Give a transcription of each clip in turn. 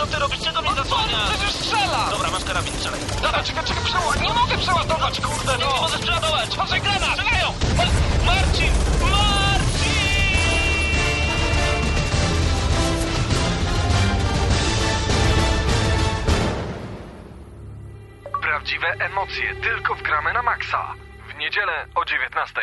co ty robisz? Czego mnie zasłaniasz? Przecież strzela! Dobra, masz karabin, strzelaj. Dobra, czekaj, czekaj, przeładować! Nie mogę przeładować, kurde, Nie no! możesz przeładować! Patrzaj, granat! Strzelają! Ma- Marcin! Marcin! Prawdziwe emocje tylko w gramy na maksa. W niedzielę o 19.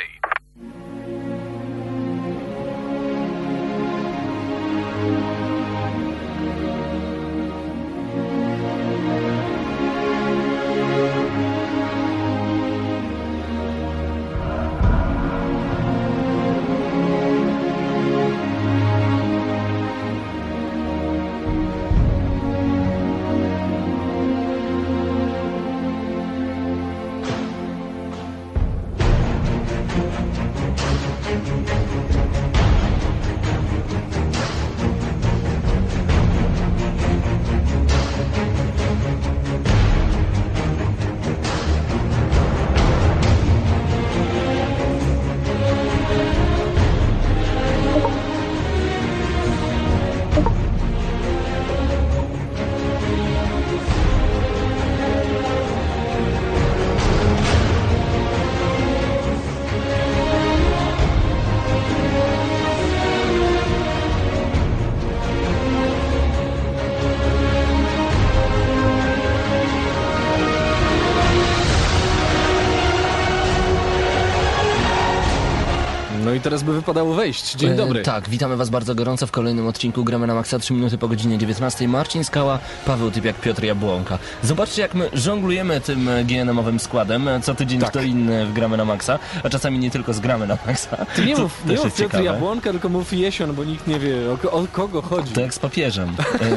teraz by wypadało wejść. Dzień E, dobry. tak, witamy Was bardzo gorąco w kolejnym odcinku Gramy na Maxa 3 minuty po godzinie 19. Marcin Skała, Paweł Typiak, Piotr Jabłonka. Zobaczcie jak my żonglujemy tym e, GNM-owym składem. E, Co tydzień Tak. kto inny w Gramy na Maxa, a czasami nie tylko z Gramy na Maxa. Ty nie mów, nie mów Piotr. Jabłonka, tylko mów Jesion, bo nikt nie wie o, o kogo chodzi. To jak z papieżem.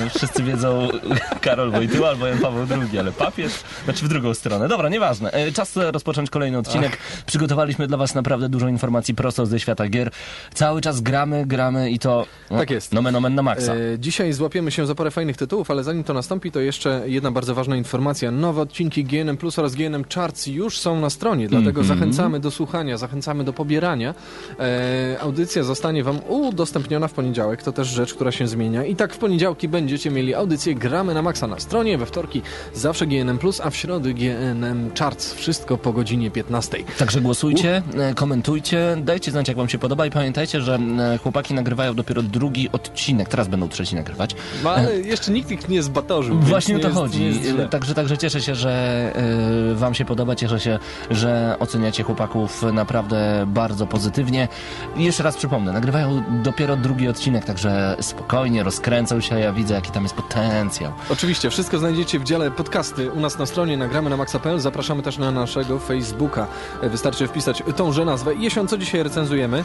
E, Wszyscy wiedzą Karol Wojtyła albo Jan Paweł II, ale papież, znaczy w drugą stronę. Dobra, nieważne. E, Czas e, rozpocząć kolejny odcinek. Przygotowaliśmy dla Was naprawdę dużo informacji prosto ze świata gier. Cały czas gramy, gramy i to... No, Tak jest. Nomen omen na maksa. E, dzisiaj złapiemy się za parę fajnych tytułów, ale zanim to nastąpi, to jeszcze jedna bardzo ważna informacja. Nowe odcinki GNM Plus oraz GNM Charts już są na stronie, dlatego Mhm. zachęcamy do słuchania, zachęcamy do pobierania. E, audycja zostanie Wam udostępniona w poniedziałek, to też rzecz, która się zmienia. I tak w poniedziałki będziecie mieli audycję Gramy na Maxa na stronie, we wtorki zawsze GNM Plus, a w środy GNM Charts. Wszystko po godzinie 15. Także głosujcie, e, komentujcie, dajcie znać jak wam się podoba i pamiętajcie, że e, chłopaki nagrywają dopiero drugi odcinek, teraz będą trzeci nagrywać. No, ale jeszcze nikt ich nie zbatorzył. Właśnie o to chodzi. Także, także cieszę się, że e, wam się podoba, cieszę się, że oceniacie chłopaków naprawdę bardzo pozytywnie. I jeszcze raz przypomnę, nagrywają dopiero drugi odcinek, także spokojnie, rozkręcą się, ja widzę jaki tam jest potencjał. Oczywiście, wszystko znajdziecie w dziale podcasty u nas na stronie nagramy na maxa.pl. Zapraszamy też na naszego Facebooka. E, Wystarczy wpisać tąże nazwę. Jesion, co dzisiaj recenzujemy?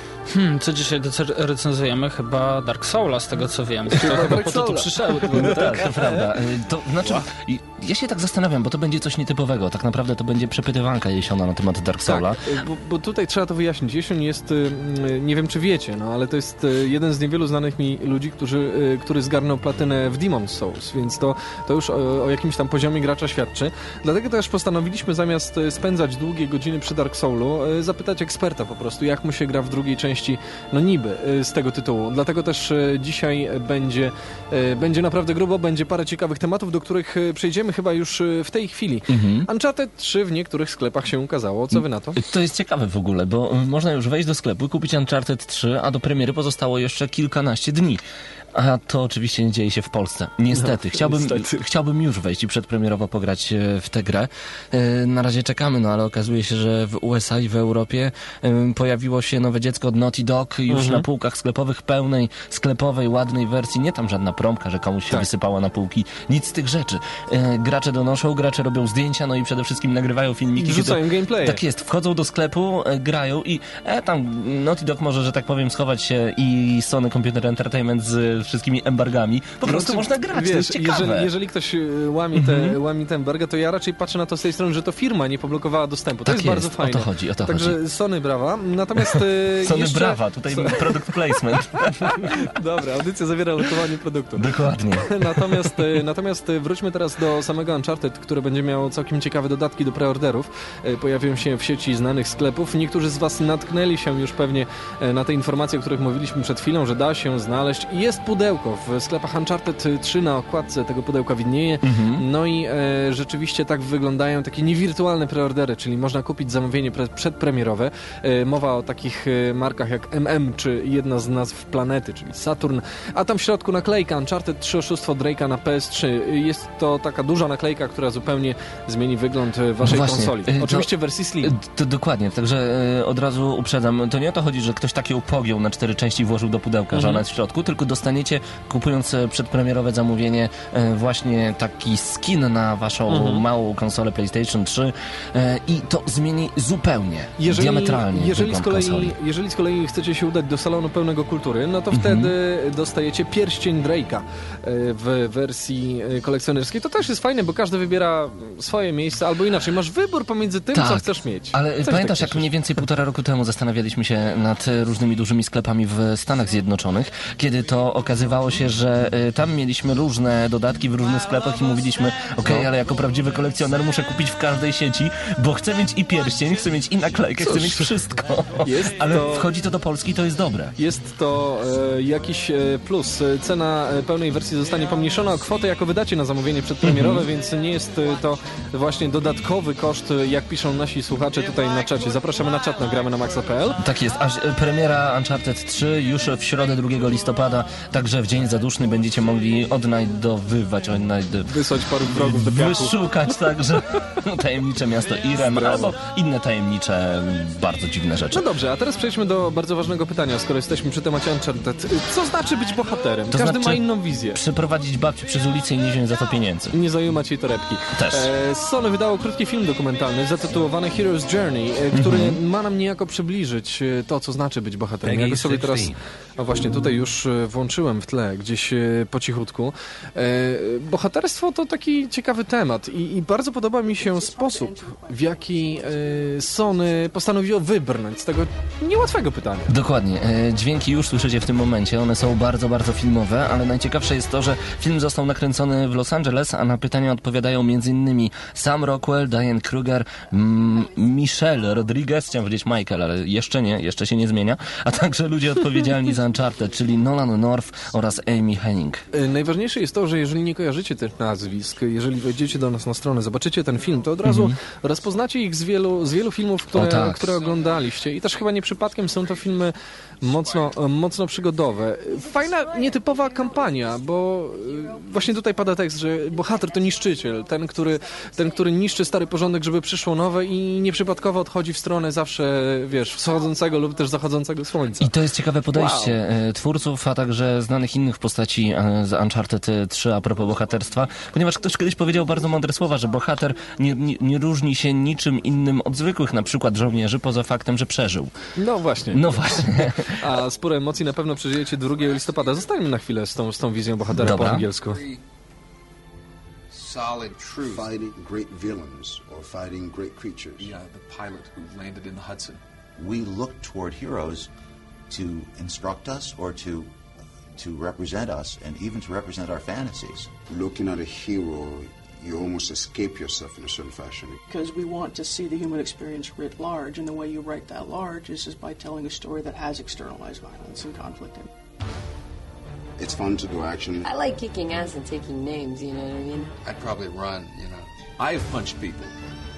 Hmm, co dzisiaj recenzujemy? Chyba Dark Soula, z tego co wiem. To chyba po to tu Soula. przyszedłem. No tak, to prawda. To znaczy, ja się tak zastanawiam, bo to będzie coś nietypowego. Tak naprawdę to będzie przepytywanka jesiona na temat Dark Soula. Tak, bo, bo tutaj trzeba to wyjaśnić. Jesion jest, y, y, nie wiem czy wiecie, no ale to jest y, jeden z niewielu znanych mi ludzi, którzy, y, który zgarnął platynę w Demon's Souls, więc to, to już o, o jakimś tam poziomie gracza świadczy. Dlatego też postanowiliśmy zamiast y, spędzać długie godziny przy Dark Soulu, y, zapytać eksperta po prostu, jak mu się gra w drugiej części, no niby, y, z tego tytułu. Dlatego też y, dzisiaj będzie, y, będzie naprawdę grubo, będzie parę ciekawych tematów, do których przejdziemy chyba już w tej chwili. Mhm. Uncharted 3 w niektórych sklepach się ukazało. Co wy na to? To jest ciekawe w ogóle, bo można już wejść do sklepu i kupić Uncharted 3, a do premiery pozostało jeszcze kilkanaście dni. A to oczywiście nie dzieje się w Polsce. Niestety. No, chciałbym, niestety. chciałbym już wejść i przedpremierowo pograć e, w tę grę. E, Na razie czekamy, no ale okazuje się, że w USA i w Europie e, pojawiło się nowe dziecko od Naughty Dog już Mhm. na półkach sklepowych pełnej, sklepowej, ładnej wersji. Nie tam żadna promka, że komuś się Tak. wysypała na półki. Nic z tych rzeczy. Gracze donoszą, gracze robią zdjęcia, no i przede wszystkim nagrywają filmiki. Wrzucają gameplaye. Tak jest, wchodzą do sklepu, grają i e, tam Naughty Dog może, że tak powiem, schować się i Sony Computer Entertainment z wszystkimi embargami. Po prostu Znaczy, można grać, to jest ciekawe. Jeżeli, jeżeli ktoś y, łamie, te, łamie tę embargę, to ja raczej patrzę na to z tej strony, że to firma nie poblokowała dostępu. To Tak jest, jest, bardzo o to fajne. chodzi, o to Także chodzi. Sony brawa. Natomiast y, Sony jeszcze... brawa, tutaj product placement. Dobra, audycja zawiera lokowanie produktu. Dokładnie. Natomiast, e, natomiast e, wróćmy teraz do samego Uncharted, które będzie miało całkiem ciekawe dodatki do preorderów. E, Pojawią się w sieci znanych sklepów. Niektórzy z Was natknęli się już pewnie e, na te informacje, o których mówiliśmy przed chwilą, że da się znaleźć. I Jest pudełko w sklepach Uncharted 3 na okładce tego pudełka widnieje. No i e, rzeczywiście tak wyglądają takie niewirtualne preordery, czyli można kupić zamówienie pre przedpremierowe. E, mowa o takich e, markach jak MM, czy jedna z nazw planety, czyli Saturn. A tam w środku naklejka Uncharted 3 oszustwo Drake'a na PS3. Jest to taka duża naklejka, która zupełnie zmieni wygląd e, waszej No konsoli. e, to- Oczywiście w wersji Slim. To dokładnie, także od razu uprzedzam. To nie o to chodzi, że ktoś taki ją pogiął na cztery części i włożył do pudełka, że ona jest w środku, tylko dostaniecie, kupując e, przedpremierowe zamówienie, e, właśnie taki skin na waszą małą konsolę PlayStation 3 e, i to zmieni zupełnie, diametralnie jeżeli z, kolei, konsoli. jeżeli z kolei chcecie się udać do salonu pełnego kultury, no to Mhm. wtedy dostajecie pierścień Drake'a w wersji kolekcjonerskiej. To też jest fajne, bo każdy wybiera swoje miejsce, albo inaczej, masz wybór pomiędzy tym, co Tak, chcesz mieć. Ale Co się pamiętasz, tak jak mniej więcej półtora roku temu zastanawialiśmy się nad różnymi dużymi sklepami w Stanach Zjednoczonych, kiedy to okazywało się, że e, tam mieliśmy różne dodatki w różnych sklepach i mówiliśmy, okej, ale jako prawdziwy kolekcjoner muszę kupić w każdej sieci, bo chcę mieć i pierścień, chcę mieć i naklejkę, chcę Cóż, mieć wszystko. ale to- wchodzi to do Polski i to jest dobre. Jest to e, jakiś e, plus. Cena e, pełnej wersji zostanie pomniejszona o kwotę, jako wydacie na zamówienie przedpremierowe, Mhm. więc nie jest e, to właśnie dodatkowy koszt, jak piszą nasi słuchacze tutaj na czacie. Zapraszamy na czat na gramy na maxa.pl. Tak jest, aż premiera Uncharted 3 już w środę 2 listopada, także w dzień zaduszny będziecie mogli odnajdowywać, odnajd... Wysłać paru wrogów do piachu. wyszukać także tajemnicze miasto Irem albo inne tajemnicze, bardzo dziwne rzeczy. No dobrze, a teraz przejdźmy do bardzo ważnego pytania, skoro jesteśmy przy temacie Uncharted. Co znaczy być bohaterem? To Każdy znaczy- ma inną wizję. Przeprowadzić babcię przez ulicę i nie wziąć za to pieniędzy. Nie zajumać jej torebki. Też. E, Sony wydało krótki film dokumentalny zatytułowany Hero's Journey, e, który Mhm. ma nam niejako przybliżyć e, to, co znaczy być bohaterem. Ja go sobie teraz, 16. a właśnie tutaj już e, w tle, gdzieś e, po cichutku. E, Bohaterstwo to taki ciekawy temat i, i bardzo podoba mi się sposób, w jaki e, Sony postanowiło wybrnąć z tego niełatwego pytania. Dokładnie. Dźwięki już słyszycie w tym momencie. One są bardzo, bardzo filmowe, ale najciekawsze jest to, że film został nakręcony w Los Angeles, a na pytania odpowiadają m.in. Sam Rockwell, Diane Kruger, mm, Michelle Rodriguez, chciałem powiedzieć Michael, ale jeszcze nie, jeszcze się nie zmienia, a także ludzie odpowiedzialni za Uncharted, czyli Nolan North oraz Amy Henning. E, Najważniejsze jest to, że jeżeli nie kojarzycie tych nazwisk, jeżeli wejdziecie do nas na stronę, zobaczycie ten film, to od razu rozpoznacie ich z wielu, z wielu filmów, które, Mhm. Tak. które oglądaliście. I też chyba nie przypadkiem są to filmy mocno, mocno przygodowe. Fajna, nietypowa kampania, bo y, właśnie tutaj pada tekst, że bohater to niszczyciel, ten, który, ten, który niszczy stary porządek, żeby przyszło nowe i nieprzypadkowo odchodzi w stronę zawsze, wiesz, wschodzącego lub też zachodzącego słońca. I to jest ciekawe podejście e, twórców, a także znanych innych postaci e, z Uncharted 3 a propos bohaterstwa, ponieważ ktoś kiedyś powiedział bardzo mądre słowa, że bohater nie, nie, nie różni się niczym innym od zwykłych, na przykład żołnierzy, poza faktem, że przeżył. No właśnie. No właśnie. A sporo emocji na pewno przeżyjecie 2 listopada. Zostańmy na chwilę z tą, z tą wizją bohatera Dobra. po angielsku. solid truth. fighting great villains or fighting great creatures. Yeah, the pilot who landed in the Hudson. we look toward heroes to instruct us or to to represent us and even to represent our fantasies. Looking at a hero, you almost escape yourself in a certain fashion. because we want to see the human experience writ large, and the way you write that large is just by telling a story that has externalized violence and conflict in it. It's fun to do action. I like kicking ass and taking names, you know what I mean? I'd probably run, you know. I have punched people.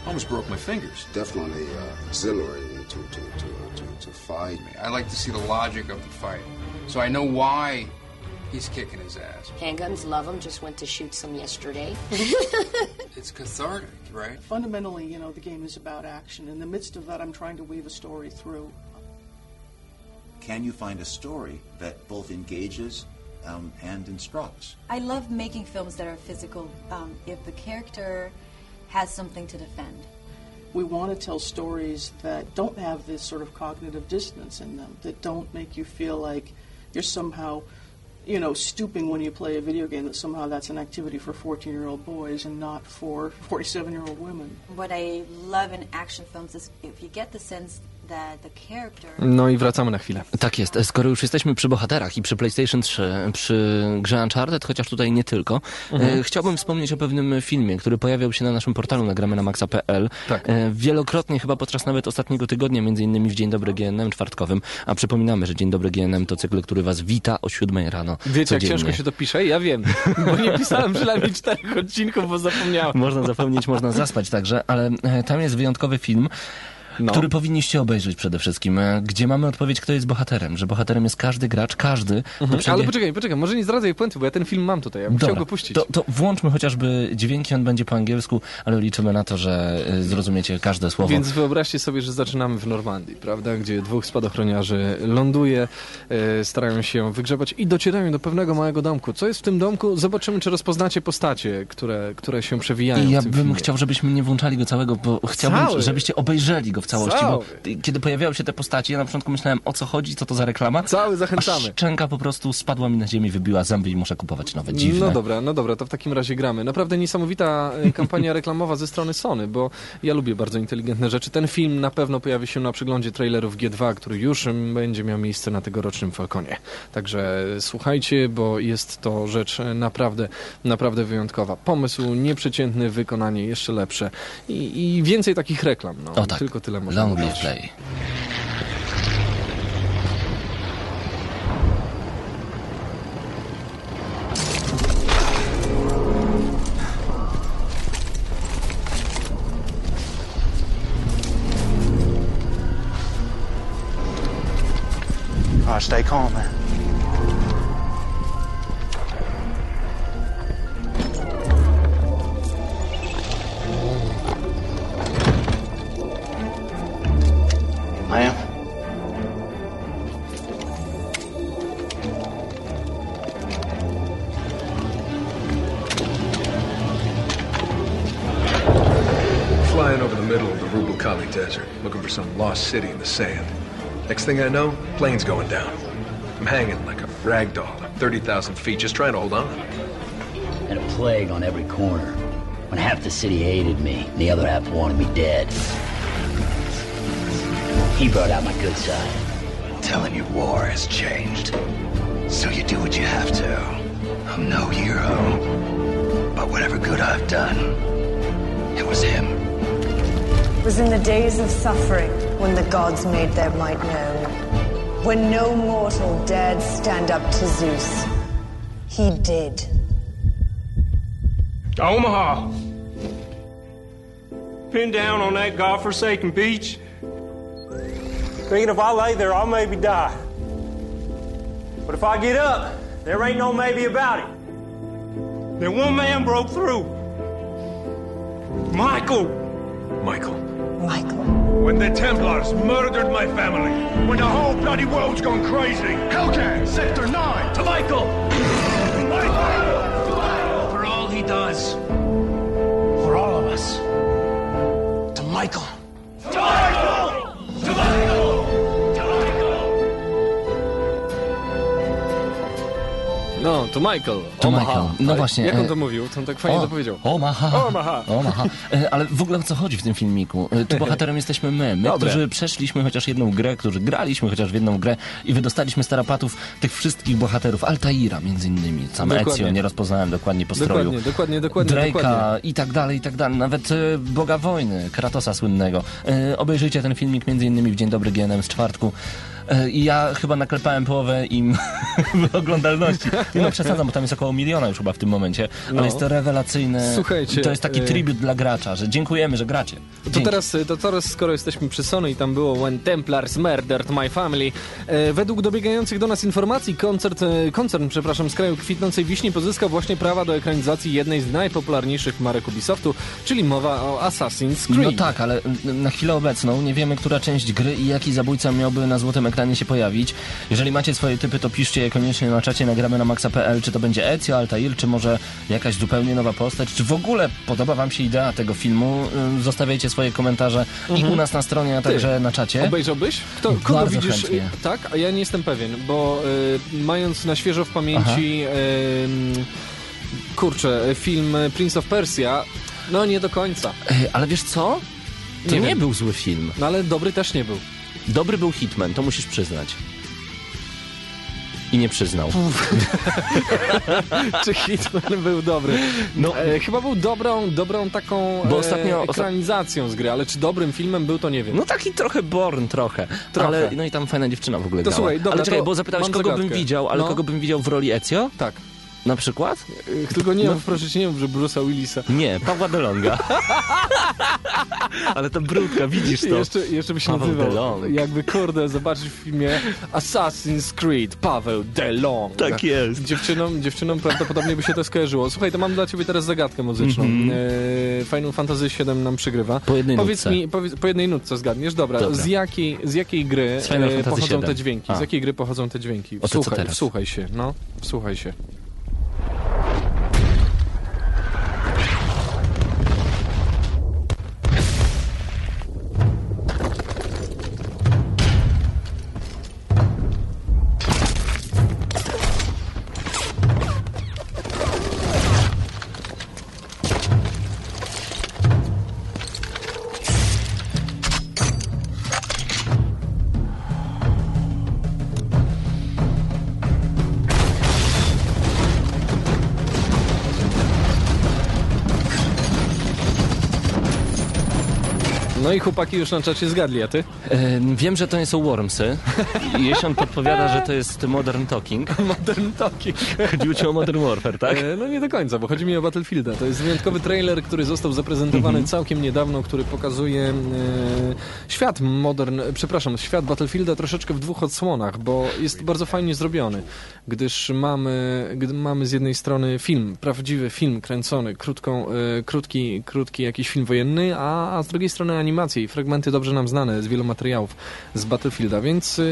Almost broke my fingers. Definitely uh, exhilarating to, to, to, to, to fight. Me I like to see the logic of the fight. So I know why he's kicking his ass. Handguns, love them. Just went to shoot some yesterday. It's cathartic, right? Fundamentally, you know, the game is about action. In the midst of that, I'm trying to weave a story through. Can you find a story that both engages um, and instructs? I love making films that are physical. Um, if the character has something to defend, We want to tell stories that don't have this sort of cognitive dissonance in them, that don't make you feel like you're somehow, you know, stooping when you play a video game, that somehow that's an activity for 14 year old boys and not for 47 year old women. what I love in action films is if you get the sense No i wracamy na chwilę. Tak jest. Skoro już jesteśmy przy bohaterach i przy PlayStation 3, przy grze Uncharted, chociaż tutaj nie tylko, Mhm. e, chciałbym wspomnieć o pewnym filmie, który pojawiał się na naszym portalu nagramy na maxa.pl. Tak. E, wielokrotnie, chyba podczas nawet ostatniego tygodnia, między innymi w Dzień Dobry GNM czwartkowym, a przypominamy, że Dzień Dobry GNM to cykl, który was wita o 7 rano. Wiecie, jak codziennie. ciężko się to pisze? Ja wiem, bo nie pisałem przynajmniej czterech odcinków, bo zapomniałem. Można zapomnieć, można zaspać także, ale e, tam jest wyjątkowy film, No. który powinniście obejrzeć przede wszystkim, e, gdzie mamy odpowiedź, kto jest bohaterem, że bohaterem jest każdy gracz, każdy. Mhm. przejdzie- Ale poczekaj, poczekaj, może nie zdradzaj puenty, bo ja ten film mam tutaj, ja bym chciał go puścić. To, to włączmy chociażby dźwięki, on będzie po angielsku, ale liczymy na to, że e, zrozumiecie każde słowo. Więc wyobraźcie sobie, że zaczynamy w Normandii, prawda, gdzie dwóch spadochroniarzy ląduje, e, starają się wygrzebać i docierają do pewnego małego domku. Co jest w tym domku? Zobaczymy, czy rozpoznacie postacie, które, które się przewijają I ja bym filmie. chciał, żebyśmy nie włączali go całego, bo chciałbym, Cały. żebyście obejrzeli go w całości, Cały. bo kiedy pojawiały się te postacie, ja na początku myślałem, o co chodzi, co to za reklama. Cały A zachęcamy. szczęka po prostu spadła mi na ziemię, wybiła zęby i muszę kupować nowe, dziwne. No dobra, no dobra, to w takim razie gramy. Naprawdę niesamowita e, kampania reklamowa ze strony Sony, bo ja lubię bardzo inteligentne rzeczy. Ten film na pewno pojawi się na przeglądzie trailerów G2, który już będzie miał miejsce na tegorocznym Falconie. Także słuchajcie, bo jest to rzecz naprawdę, naprawdę wyjątkowa. Pomysł nieprzeciętny, wykonanie jeszcze lepsze i, i więcej takich reklam. No, O tak, Tylko tyle można long live dodać. play. All right, stay calm, man. Some lost city in the sand. Next thing I know, plane's going down. I'm hanging like a rag doll at 30,000 feet, just trying to hold on. and a plague on every corner. When half the city hated me, and the other half wanted me dead. He brought out my good side. Telling you war has changed. So you do what you have to. I'm no hero. But whatever good I've done, it was him. It was in the days of suffering when the gods made their might known. When no mortal dared stand up to Zeus. He did. Omaha. Pinned down on that godforsaken beach. Thinking if I lay there, I'll maybe die. But if I get up, there ain't no maybe about it. Then one man broke through. Michael. Michael. When the Templars murdered my family. When the whole bloody world's gone crazy. Hellcat, Sector 9. To Michael! Michael! For all he does. To Michael. To Omaha. Michael. No Ale właśnie, Jak on e, to mówił? To on tak fajnie O, to powiedział. Omaha. Omaha. Omaha. E, Ale w ogóle o co chodzi w tym filmiku? E, Tu bohaterem jesteśmy my. My, Dobre. którzy przeszliśmy chociaż jedną grę, którzy graliśmy chociaż w jedną grę i wydostaliśmy starapatów tych wszystkich bohaterów. Altaira między innymi. Sam Dokładnie. Ezio, nie rozpoznałem dokładnie po stroju. Dokładnie, dokładnie, dokładnie, Drake'a dokładnie. i tak dalej, i tak dalej. Nawet e, Boga Wojny, Kratosa słynnego. E, obejrzyjcie ten filmik między innymi w Dzień Dobry GNM z czwartku. E, I ja chyba naklepałem połowę im oglądalności. No, przesadzam, bo tam jest około miliona już chyba w tym momencie, ale No. jest to rewelacyjne. Słuchajcie, To jest taki e, tribut dla gracza, że dziękujemy, że gracie. To teraz, to teraz, skoro jesteśmy przy Sony i tam było When Templars Murdered My Family, e, według dobiegających do nas informacji koncert, e, koncern przepraszam, z kraju kwitnącej wiśni pozyskał właśnie prawa do ekranizacji jednej z najpopularniejszych marek Ubisoftu, czyli mowa o Assassin's Creed. No tak, ale na chwilę obecną nie wiemy, która część gry i jaki zabójca miałby na złotym ekranie się pojawić. Jeżeli macie swoje typy, to piszcie je koniecznie na czacie, nagramy na maxa.pl, czy to będzie Ezio, Altair, czy może jakaś zupełnie nowa postać, czy w ogóle podoba wam się idea tego filmu. Ym, Zostawiajcie swoje komentarze i Mhm. u nas na stronie, a Ty, także na czacie. Obejrzałbyś? Kto, kogo Bardzo widzisz? chętnie. y, Tak, a ja nie jestem pewien, bo y, mając na świeżo w pamięci y, kurczę, film Prince of Persia, no nie do końca. Ej, ale wiesz co? To Nie nie, był zły film. No ale dobry też nie był. Dobry był Hitman, to musisz przyznać. I nie przyznał. Czy Hitman był dobry? No. E, chyba był dobrą, dobrą taką Bo e, ostatnio- ekranizacją z gry, ale czy dobrym filmem był, to nie wiem. No taki trochę Born trochę. Trochę. Ale, no i tam fajna dziewczyna w ogóle To grała. słuchaj, dobra, ale czekaj, bo zapytałeś, kogo zagadkę. bym widział, ale No. kogo bym widział w roli Ezio? Tak. Na przykład? Tylko nie, No. proszę cię, nie mów, że Bruce'a Willisa. Nie, Pawła DeLonga. ale to brudka, widzisz to. Jeszcze, jeszcze by się Paweł nazywał, DeLong. jakby kurde, zobaczyć w filmie Assassin's Creed, Paweł DeLong. Tak jest. Dziewczynom, dziewczynom prawdopodobnie by się to skojarzyło. Słuchaj, to mam dla ciebie teraz zagadkę muzyczną. Mhm. E, Final Fantasy VII nam przygrywa. Po jednej powiedz nutce. mi, powiedz, po jednej nutce zgadniesz? Dobra, Dobra. Z, jakiej, z jakiej gry Z e, pochodzą VII. te dźwięki? A. Z jakiej gry pochodzą te dźwięki? Wsłuchaj, teraz? wsłuchaj się, no, wsłuchaj się. Chłopaki już na czacie zgadli, a ty? E, wiem, że to nie są Wormsy. Jesion podpowiada, że to jest Modern Talking. Modern Talking. Chodziło ci o Modern Warfare, tak? E, no nie do końca, bo chodzi mi o Battlefielda. To jest wyjątkowy trailer, który został zaprezentowany Mhm. całkiem niedawno, który pokazuje e, świat modern, przepraszam, świat Battlefielda troszeczkę w dwóch odsłonach, bo jest bardzo fajnie zrobiony, gdyż mamy, gdy mamy z jednej strony film, prawdziwy film kręcony, krótką, e, krótki, krótki jakiś film wojenny, a, a z drugiej strony animacje i fragmenty dobrze nam znane z wielu materiałów z Battlefielda, więc e,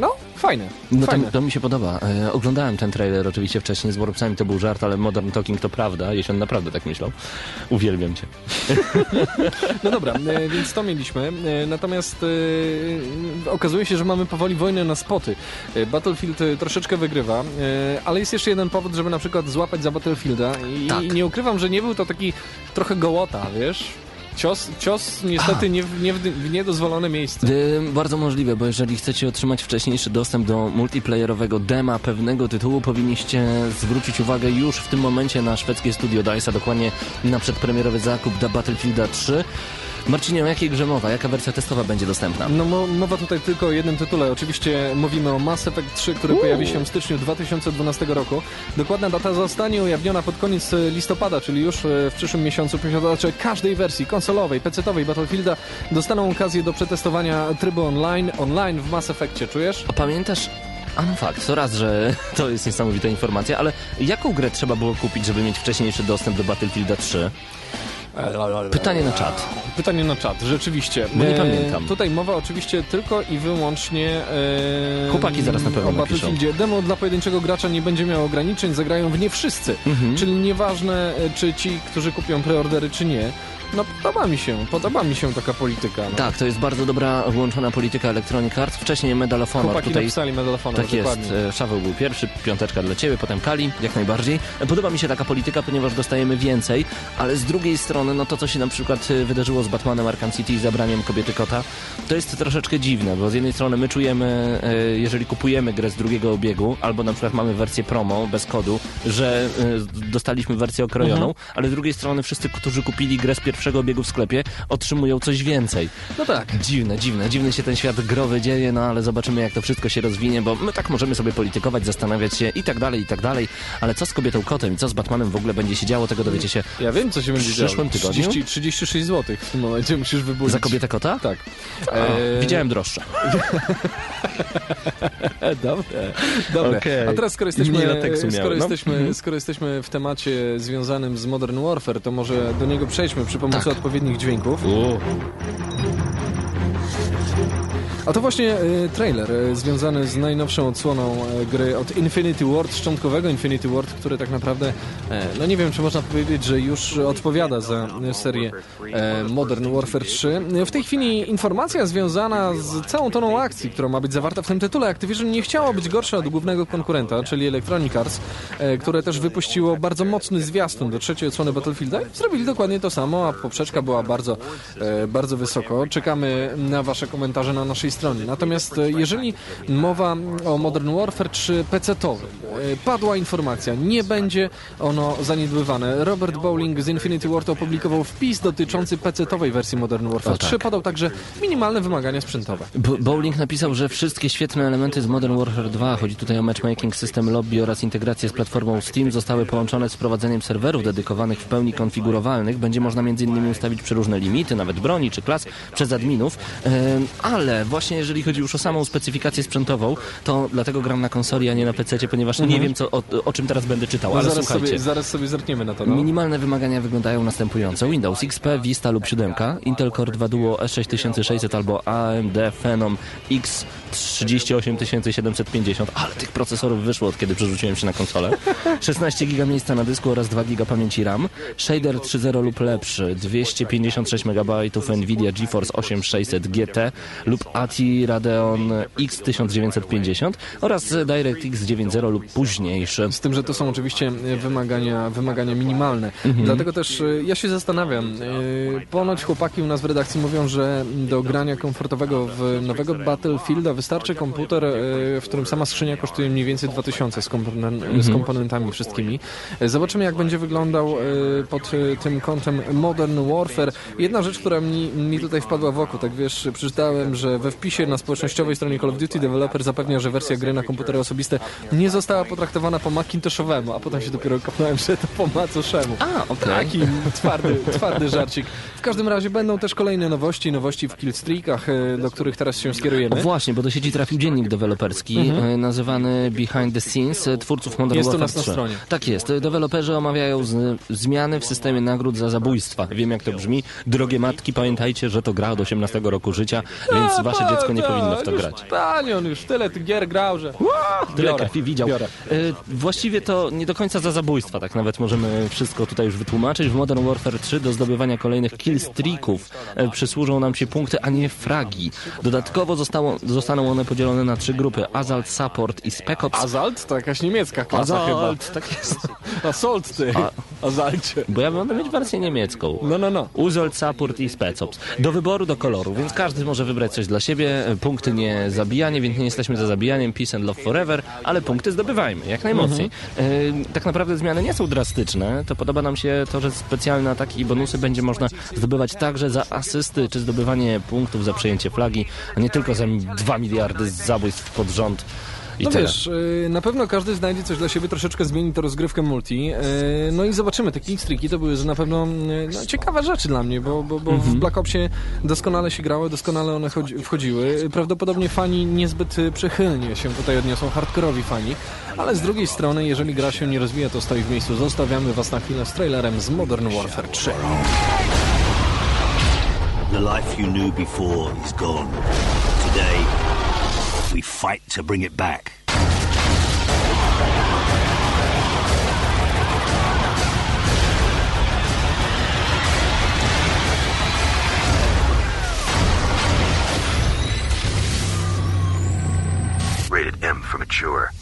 no, fajne. No to, fajne. to mi się podoba. E, oglądałem ten trailer oczywiście wcześniej z Wormsami, to był żart, ale Modern Talking to prawda, jeśli on naprawdę tak myślał. Uwielbiam cię. No dobra, e, więc to mieliśmy. E, Natomiast e, okazuje się, że mamy powoli wojnę na spoty. E, Battlefield e, troszeczkę wygrywa, ale jest jeszcze jeden powód, żeby na przykład złapać za Battlefielda i, Tak. i nie ukrywam, że nie był to taki trochę gołota, wiesz? Cios, cios niestety nie, w- nie w, w niedozwolone miejsce. Y, bardzo możliwe, bo jeżeli chcecie otrzymać wcześniejszy dostęp do multiplayerowego dema pewnego tytułu, powinniście zwrócić uwagę już w tym momencie na szwedzkie studio DICE, a dokładnie na przedpremierowy zakup dla Battlefielda 3. Marcinie, o jakiej grze mowa? Jaka wersja testowa będzie dostępna? No mo- mowa tutaj tylko o jednym tytule. Oczywiście mówimy o Mass Effect 3, który pojawi się w styczniu 2012 roku. Dokładna data zostanie ujawniona pod koniec e, listopada, czyli już e, w przyszłym miesiącu. Posiadacze każdej wersji konsolowej, PC-owej Battlefielda dostaną okazję do przetestowania trybu online, online w Mass Effectie. Czujesz? A pamiętasz... A no fakt, to raz, że to jest niesamowita informacja, ale jaką grę trzeba było kupić, żeby mieć wcześniejszy dostęp do Battlefielda 3? Pytanie na czat. Pytanie na czat, rzeczywiście. Bo nie pamiętam. Tutaj mowa oczywiście tylko i wyłącznie e, Chłopaki zaraz na pewno napiszą. Battlefieldzie. Demo dla pojedynczego gracza nie będzie miało ograniczeń, zagrają w nie wszyscy. Mhm. Czyli nieważne, e, czy ci, którzy kupią preordery, czy nie. No podoba mi się, podoba mi się taka polityka. No. Tak, to jest bardzo dobra włączona polityka Electronic Arts. Wcześniej Medal of Honor. Chłopaki Tutaj napisali Medal of Honor, Tak jest. dokładnie. E, Szaweł był pierwszy, piąteczka dla ciebie, potem Kali, jak najbardziej. E, Podoba mi się taka polityka, ponieważ dostajemy więcej, ale z drugiej strony, no to co się na przykład e, wydarzyło z Batmanem Arkham City i zabraniem kobiety kota, to jest troszeczkę dziwne, bo z jednej strony my czujemy, e, jeżeli kupujemy grę z drugiego obiegu, albo na przykład mamy wersję promo bez kodu, że dostaliśmy wersję okrojoną, Mhm. ale z drugiej strony wszyscy, którzy kupili grę z pierwszego obiegu w sklepie, otrzymują coś więcej. No tak. Dziwne, dziwne, dziwny się ten świat growy dzieje, no ale zobaczymy jak to wszystko się rozwinie, bo my tak możemy sobie politykować, zastanawiać się i tak dalej, i tak dalej, ale co z kobietą kotem i co z Batmanem w ogóle będzie się działo, tego dowiecie się Ja wiem, co się będzie w przyszłym działo. tygodniu. 30, 36 zł w tym momencie musisz wybudzić. Za kobietę kota? Tak. A, E, Widziałem droższe. Dobre, dobre. Okej. A teraz skoro jesteśmy, skoro, miałem, no. jesteśmy, Mhm. skoro jesteśmy w temacie związanym z Modern Warfare, to może do niego przejdźmy przy pomocy Tak. odpowiednich dźwięków. A to właśnie e, trailer e, związany z najnowszą odsłoną e, gry od Infinity Ward, szczątkowego Infinity Ward, który tak naprawdę, no nie wiem, czy można powiedzieć, że już odpowiada za serię Modern Warfare 3. W tej chwili informacja związana z całą toną akcji, która ma być zawarta w tym tytule. Activision nie chciało być gorsze od głównego konkurenta, czyli Electronic Arts, które też wypuściło bardzo mocny zwiastun do trzeciej odsłony Battlefielda. Zrobili dokładnie to samo, a poprzeczka była bardzo, bardzo wysoko. Czekamy na wasze komentarze na naszej strony. Natomiast e, jeżeli mowa o Modern Warfare 3 PC-towym, e, padła informacja, nie będzie ono zaniedbywane. Robert Bowling z Infinity Ward opublikował wpis dotyczący PC-towej wersji Modern Warfare O, tak. 3. Podał także minimalne wymagania sprzętowe. B- Bowling napisał, że wszystkie świetne elementy z Modern Warfare 2, chodzi tutaj o matchmaking, system lobby oraz integrację z platformą Steam, zostały połączone z wprowadzeniem serwerów dedykowanych w pełni konfigurowalnych. Będzie można m.in. ustawić przeróżne limity, nawet broni czy klas, przez adminów. Ale właśnie jeżeli chodzi już o samą specyfikację sprzętową, to dlatego gram na konsoli, a nie na PC, ponieważ nie Mhm. wiem, co, o, o czym teraz będę czytał. No ale zaraz, słuchajcie. sobie, zaraz sobie zerkniemy na to. No. Minimalne wymagania wyglądają następująco. Windows XP, Vista lub 7, Intel Core 2 Duo S6600 albo AMD Phenom X38750, ale tych procesorów wyszło od kiedy przerzuciłem się na konsolę. 16 GB miejsca na dysku oraz 2 GB pamięci RAM. Shader 3.0 lub lepszy, 256 MB Nvidia GeForce 8600 GT lub ATI Radeon X1950 oraz DirectX 9.0 lub późniejszy. Z tym, że to są oczywiście wymagania, wymagania minimalne. Mhm. Dlatego też e, ja się zastanawiam. e, Ponoć chłopaki u nas w redakcji mówią, że do grania komfortowego w nowego Battlefielda wystarczy komputer, e, w którym sama skrzynia kosztuje mniej więcej 2000 z, komponen- z Mhm. komponentami wszystkimi. Zobaczymy, jak będzie wyglądał e, pod e, tym kątem Modern Warfare. Jedna rzecz, która mi, mi tutaj wpadła w oko, tak wiesz, przeczytałem, że we wpisie na społecznościowej stronie Call of Duty deweloper zapewnia, że wersja gry na komputery osobiste nie została potraktowana po Macintoshowemu, a potem się dopiero kopnąłem, że to po macoszemu. A, okej. Taki twardy, twardy żarcik. W każdym razie będą też kolejne nowości, nowości w killstreakach, do których teraz się O skierujemy. właśnie, bo do sieci trafił dziennik deweloperski Mhm. e, nazywany Behind the Scenes e, twórców Modern Jest Warfare nas na 3. stronie. Tak jest. Deweloperzy omawiają z, zmiany w systemie nagród za zabójstwa. Wiem jak to brzmi. Drogie matki, pamiętajcie, że to gra od 18 roku życia, więc A, wasze dziecko nie pa, powinno w to już, grać. Panie, on już tyle tych gier grał, że... Tyle Biorę, krwi widział. biorę. E, Właściwie to nie do końca za zabójstwa, tak nawet możemy wszystko tutaj już wytłumaczyć. W Modern Warfare 3 do zdobywania kolejnych killstreaków przysłużą nam się punkty, a nie fragi. Dodatkowo zostało, zostaną one podzielone na trzy grupy. Assault, Support i Spec Ops. Assault? To jakaś niemiecka klasa Assault, chyba. tak jest. Assault, ty. A- Assalcie. Bo ja będę mieć wersję niemiecką. No, no, no. Uzolt, Support i Specops. Do wyboru, do koloru, więc każdy może wybrać coś dla siebie. Punkty nie zabijanie, więc nie jesteśmy za zabijaniem. Peace and love forever, ale punkty zdobywajmy, jak najmocniej. Mhm. E, tak naprawdę zmiany nie są drastyczne. To podoba nam się to, że specjalne ataki i bonusy będzie można zdobywać także za asysty, czy zdobywanie punktów za przejęcie flagi, a nie tylko za 2 miliardy zabójstw pod rząd. I no tyle. wiesz, y, na pewno każdy znajdzie coś dla siebie, troszeczkę zmieni to rozgrywkę multi. y, No i zobaczymy, te killstreaki to były na pewno y, no, ciekawe rzeczy dla mnie, bo, bo, bo w Mhm. Black Opsie doskonale się grało, doskonale one chodzi, wchodziły. Prawdopodobnie fani niezbyt przychylnie się tutaj odniosą, hardkorowi fani, ale z drugiej strony, jeżeli gra się nie rozwija, to stoi w miejscu. Zostawiamy was na chwilę z trailerem z Modern Warfare 3. The life you knew before is gone. Today, we fight to bring it back. Rated M for mature.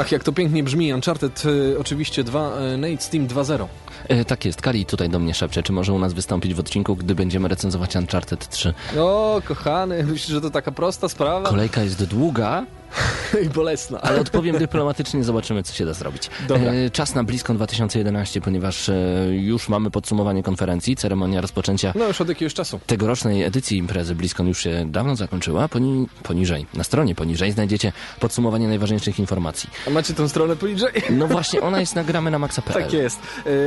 Ach, jak to pięknie brzmi. Uncharted y, oczywiście 2, y, Nate Steam 2.0. E, tak jest, Kali tutaj do mnie szepcze, czy może u nas wystąpić w odcinku, gdy będziemy recenzować Uncharted 3. O, kochany, myślisz, że to taka prosta sprawa? Kolejka jest długa, I bolesna. ale odpowiem dyplomatycznie, zobaczymy, co się da zrobić. Dobra. E, czas na BlizzCon 2011, ponieważ e, już mamy podsumowanie konferencji, ceremonia rozpoczęcia No już od jakiegoś czasu. tegorocznej edycji imprezy BlizzCon już się dawno zakończyła. Poni poniżej, na stronie poniżej znajdziecie podsumowanie najważniejszych informacji. A macie tą stronę poniżej? No właśnie, ona jest nagramy na maxa.pl. Tak jest.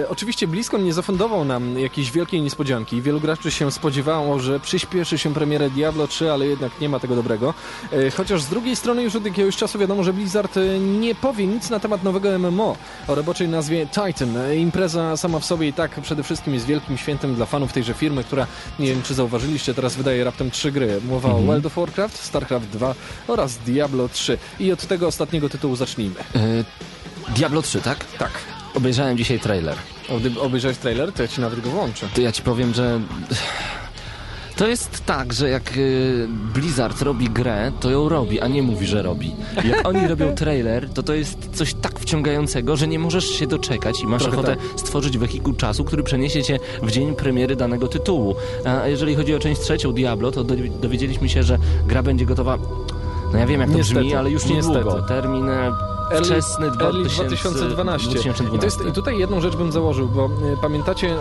E, oczywiście BlizzCon nie zafundował nam jakiejś wielkiej niespodzianki. Wielu graczy się spodziewało, że przyspieszy się premierę Diablo 3, ale jednak nie ma tego dobrego. E, chociaż z drugiej strony już od jakiegoś czasu wiadomo, że Blizzard e, nie powie nic na temat nowego MMO o roboczej nazwie Titan. E, impreza sama w sobie i tak przede wszystkim jest wielkim świętem dla fanów tejże firmy, która, nie wiem czy zauważyliście, teraz wydaje raptem trzy gry. Mowa Mhm. o World of Warcraft, StarCraft 2 oraz Diablo 3. I od tego ostatniego tytułu zacznijmy. E, Diablo 3, tak? Tak. Obejrzałem dzisiaj trailer. Obejrzałeś trailer, to ja ci nawet go włączę. To ja ci powiem, że to jest tak, że jak y, Blizzard robi grę, to ją robi, a nie mówi, że robi. Jak oni robią trailer, to to jest coś tak wciągającego, że nie możesz się doczekać i masz Trochę ochotę tak. stworzyć wehikuł czasu, który przeniesie cię w dzień premiery danego tytułu. A jeżeli chodzi o część trzecią Diablo, to do, dowiedzieliśmy się, że gra będzie gotowa no ja wiem jak to Niestety, brzmi, ale już niedługo. niestety. Termin e, wczesny Early 2000, 2012. 2012. I, to jest, I tutaj jedną rzecz bym założył, bo e, pamiętacie e,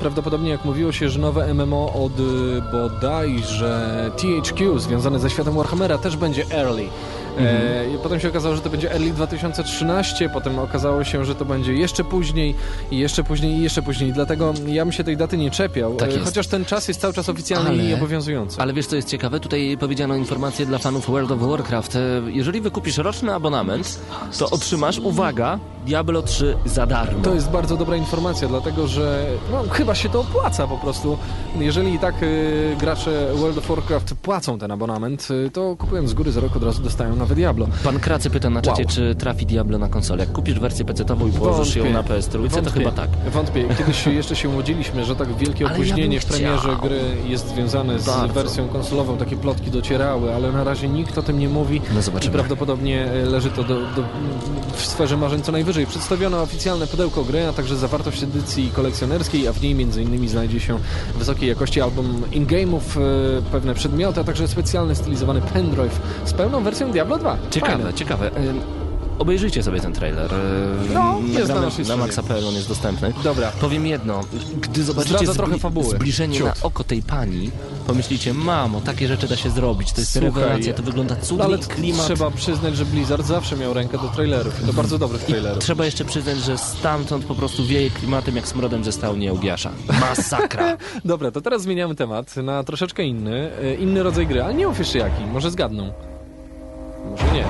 prawdopodobnie jak mówiło się, że nowe MMO od e, bodajże THQ związane ze światem Warhammera też będzie early. E, i potem się okazało, że to będzie early 2013, potem okazało się, że to będzie jeszcze później i jeszcze później i jeszcze później. Dlatego ja bym się tej daty nie czepiał, Tak e, chociaż ten czas jest cały czas oficjalny Ale- i obowiązujący. Ale wiesz co jest ciekawe? Tutaj powiedziano informację dla fanów World of Warcraft. E, Jeżeli wykupisz roczny abonament, to otrzymasz, uwaga, Diablo 3 za darmo. To jest bardzo dobra informacja, dlatego że no, chyba się to opłaca po prostu. Jeżeli i tak y, gracze World of Warcraft płacą ten abonament, y, to kupują z góry za rok od razu dostają nowe Diablo. Pan Kracy pyta na czacie, Wow. czy trafi Diablo na konsolę. Jak kupisz wersję PC-ową i położysz ją Wątpię. na PS3, to Wątpię. chyba tak. Wątpię. Kiedyś jeszcze się łodziliśmy, że tak wielkie ja opóźnienie bym w premierze gry jest związane z Bardzo. wersją konsolową. Takie plotki docierały, ale na razie nikt o tym nie mówi. No I zobaczymy. prawdopodobnie e, leży to do, do, w sferze marzeń co najwyżej. Przedstawiono oficjalne pudełko gry, a także zawartość edycji kolekcjonerskiej, a w niej m.in. znajdzie się wysokiej jakości album in-game'ów, e, pewne przedmioty, a także specjalny stylizowany pendrive z pełną wersją Diablo 2. Ciekawe, Fajne. ciekawe. E, Obejrzyjcie sobie ten trailer. E, No, jest na na stronie. maxa.pl on jest dostępny. Dobra. Powiem jedno, gdy zobaczycie zbli- zbliżenie Ciut. na oko tej pani, pomyślicie, mamo, takie rzeczy da się zrobić, to jest Słuchaj, rewelacja, to wygląda cudnie, ale klimat. trzeba przyznać, że Blizzard zawsze miał rękę do trailerów i to bardzo dobrych trailerów. Trzeba jeszcze przyznać, że stamtąd po prostu wieje klimatem jak smrodem ze stałni Eugiasza. Masakra. Dobra, to teraz zmieniamy temat na troszeczkę inny, e, inny rodzaj gry, ale nie mów jeszcze jaki, może zgadną. Może nie.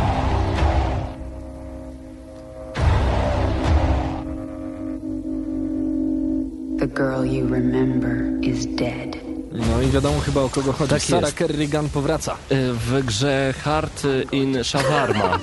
The girl you remember is dead. No i wiadomo chyba o kogo chodzi. Tak Sarah jest. Kerrigan powraca. E, W grze Hard in Shawarma.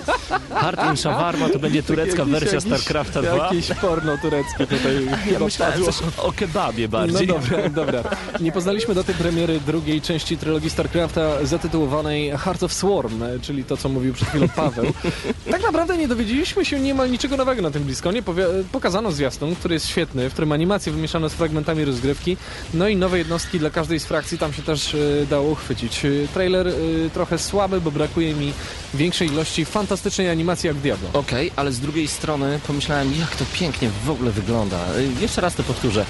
Hard in Shawarma to będzie turecka Jakiś- wersja jakiś- StarCrafta 2. Jakieś porno tureckie tutaj Ja myślałem coś o kebabie No bardziej. dobra, dobra. Nie poznaliśmy do tej premiery drugiej części trylogii StarCrafta zatytułowanej Heart of Swarm, czyli to, co mówił przed chwilą Paweł. Tak naprawdę nie dowiedzieliśmy się niemal niczego nowego na tym. Powie- Pokazano zwiastun, który jest świetny, w którym animacje wymieszano z fragmentami rozgrywki, no i nowe jednostki dla każdej z frakcji tam się też e, dało uchwycić. E, Trailer e, trochę słaby, bo brakuje mi większej ilości fantastycznej animacji jak Diablo. Okej, ale z drugiej strony pomyślałem, jak to pięknie w ogóle wygląda. Jeszcze raz to powtórzę.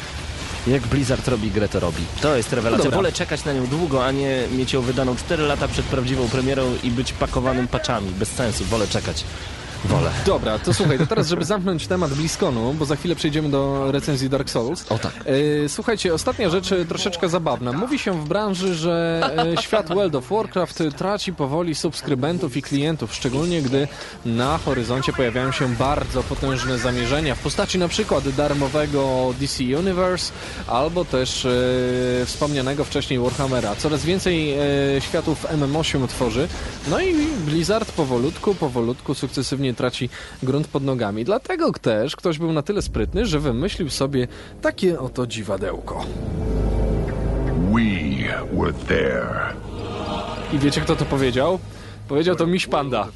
Jak Blizzard robi grę, to robi. To jest rewelacja. Dobra. Wolę czekać na nią długo, a nie mieć ją wydaną 4 lata przed prawdziwą premierą i być pakowanym paczami. Bez sensu. Wolę czekać. Wolę. Dobra, to słuchaj, to teraz, żeby zamknąć temat BlizzConu, bo za chwilę przejdziemy do recenzji Dark Souls. O tak. E, słuchajcie, ostatnia rzecz e, troszeczkę zabawna. Mówi się w branży, że e, świat World of Warcraft traci powoli subskrybentów i klientów, szczególnie gdy na horyzoncie pojawiają się bardzo potężne zamierzenia w postaci na przykład darmowego DC Universe albo też e, wspomnianego wcześniej Warhammera. Coraz więcej e, światów MMO się tworzy, no i Blizzard powolutku, powolutku, sukcesywnie traci grunt pod nogami. Dlatego też ktoś był na tyle sprytny, że wymyślił sobie takie oto dziwadełko. We were there. I wiecie, kto to powiedział? Powiedział to miś panda.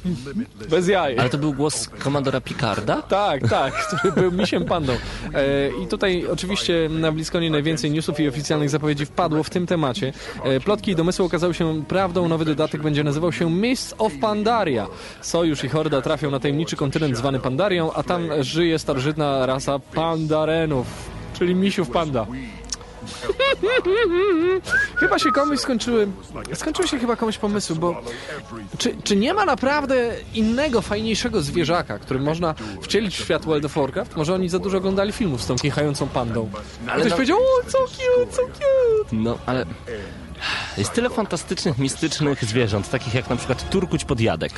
Bez jaj. Ale to był głos komandora Picarda? Tak, tak, który był misiem pandą. E, I tutaj oczywiście na Bliskonie najwięcej newsów i oficjalnych zapowiedzi wpadło w tym temacie. E, plotki i domysły okazały się prawdą. Nowy dodatek będzie nazywał się Mists of Pandaria. Sojusz i Horda trafią na tajemniczy kontynent zwany Pandarią, a tam żyje starożytna rasa Pandarenów, czyli misiów panda. chyba się komuś skończyły. Skończyły się chyba komuś pomysły, bo czy, czy nie ma naprawdę innego, fajniejszego zwierzaka, który można wcielić w świat World of Warcraft? Może oni za dużo oglądali filmów z tą kichającą pandą. Ale Ale ktoś no- powiedział, o, co cute, co cute. No, ale jest tyle fantastycznych, mistycznych zwierząt, takich jak na przykład turkuć podjadek.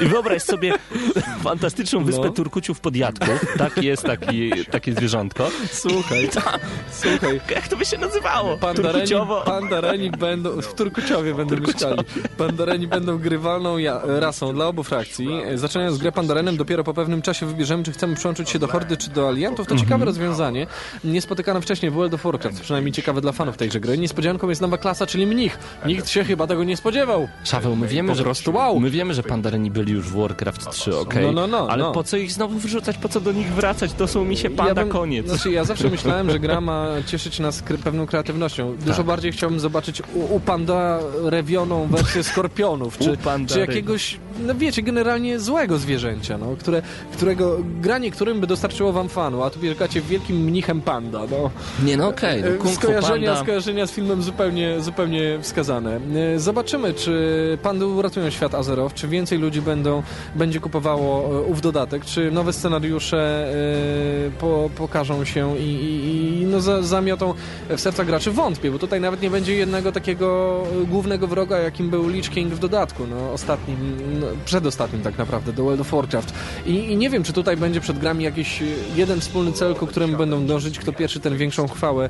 I wyobraź sobie fantastyczną wyspę No. turkuciów podjadków. Tak jest taki, takie zwierzątko. Słuchaj, słuchaj. Jak to by się nazywało? Pandareni, Turkuciowo. pandareni będą, w Turkuciowie będą mieszkali. Pandareni będą grywalną ja, rasą dla obu frakcji. Zaczynając grę Pandarenem, dopiero po pewnym czasie wybierzemy, czy chcemy przyłączyć się do Hordy, czy do Aliantów. To Mhm. ciekawe rozwiązanie. Niespotykane wcześniej w World of Warcraft, przynajmniej ciekawe dla fanów tejże gry. Niespodzianką jest nowa klasa, czyli mnich. Nikt się chyba tego nie spodziewał. Szaweł, my wiemy, Po że, prostu wow. my wiemy, że Pandareni byli już w Warcraft 3, okej? No, no, no, Ale no. po co ich znowu wyrzucać, po co do nich wracać? To są mi się panda, bym- koniec. Znaczy, ja zawsze myślałem, że gra ma cieszyć nas kre- pewną kreatywnością. Dużo Tak. bardziej chciałbym zobaczyć u, u panda rewioną wersję skorpionów, czy, czy jakiegoś, no wiecie, generalnie złego zwierzęcia, no, które, którego granie którym by dostarczyło wam fanu, a tu bierzecie wielkim mnichem panda, no. Nie, no okej, E, no, Fu skojarzenia, Panda. skojarzenia z filmem zupełnie, zupełnie wskazane. E, Zobaczymy, czy pandy uratują świat Azeroth, czy więcej ludzi będą, będzie kupowało e, ów dodatek, czy nowe scenariusze e, po, pokażą się i, i, i no, za, zamiotą w serca graczy. Wątpię, bo tutaj nawet nie będzie jednego takiego e, głównego wroga, jakim był Lich King w dodatku, no, ostatnim, no, przedostatnim tak naprawdę, do World of Warcraft. I, I nie wiem, czy tutaj będzie przed grami jakiś jeden wspólny cel, ku któremu będą dążyć, kto pierwszy ten większą chwałę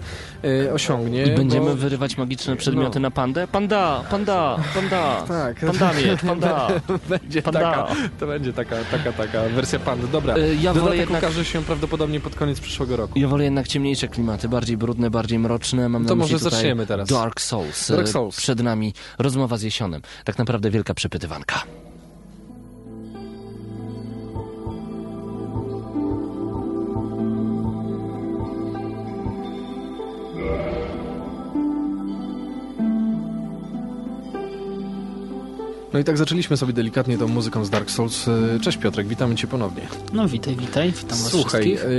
osiągnie. I będziemy bo... wyrywać magiczne przedmioty No. na pandę? Panda, panda, panda, Tak. panda miecz, panda. będzie Panda. Taka, to będzie taka, taka, taka wersja pandy. Dobra, E, ja wolę jednak- ukaże się prawdopodobnie pod koniec przyszłego roku. Ja wolę jednak ciemniejsze klimaty, bardziej brudne, bardziej mroczne. Mam To na może zaczniemy teraz. Dark Souls. Dark E, Souls. Przed nami rozmowa z Jesionem. Tak naprawdę wielka przepytywanka. No i tak zaczęliśmy sobie delikatnie tą muzyką z Dark Souls. E, Cześć Piotrek, witamy cię ponownie. No witaj, witaj, witam was Słuchaj, wszystkich.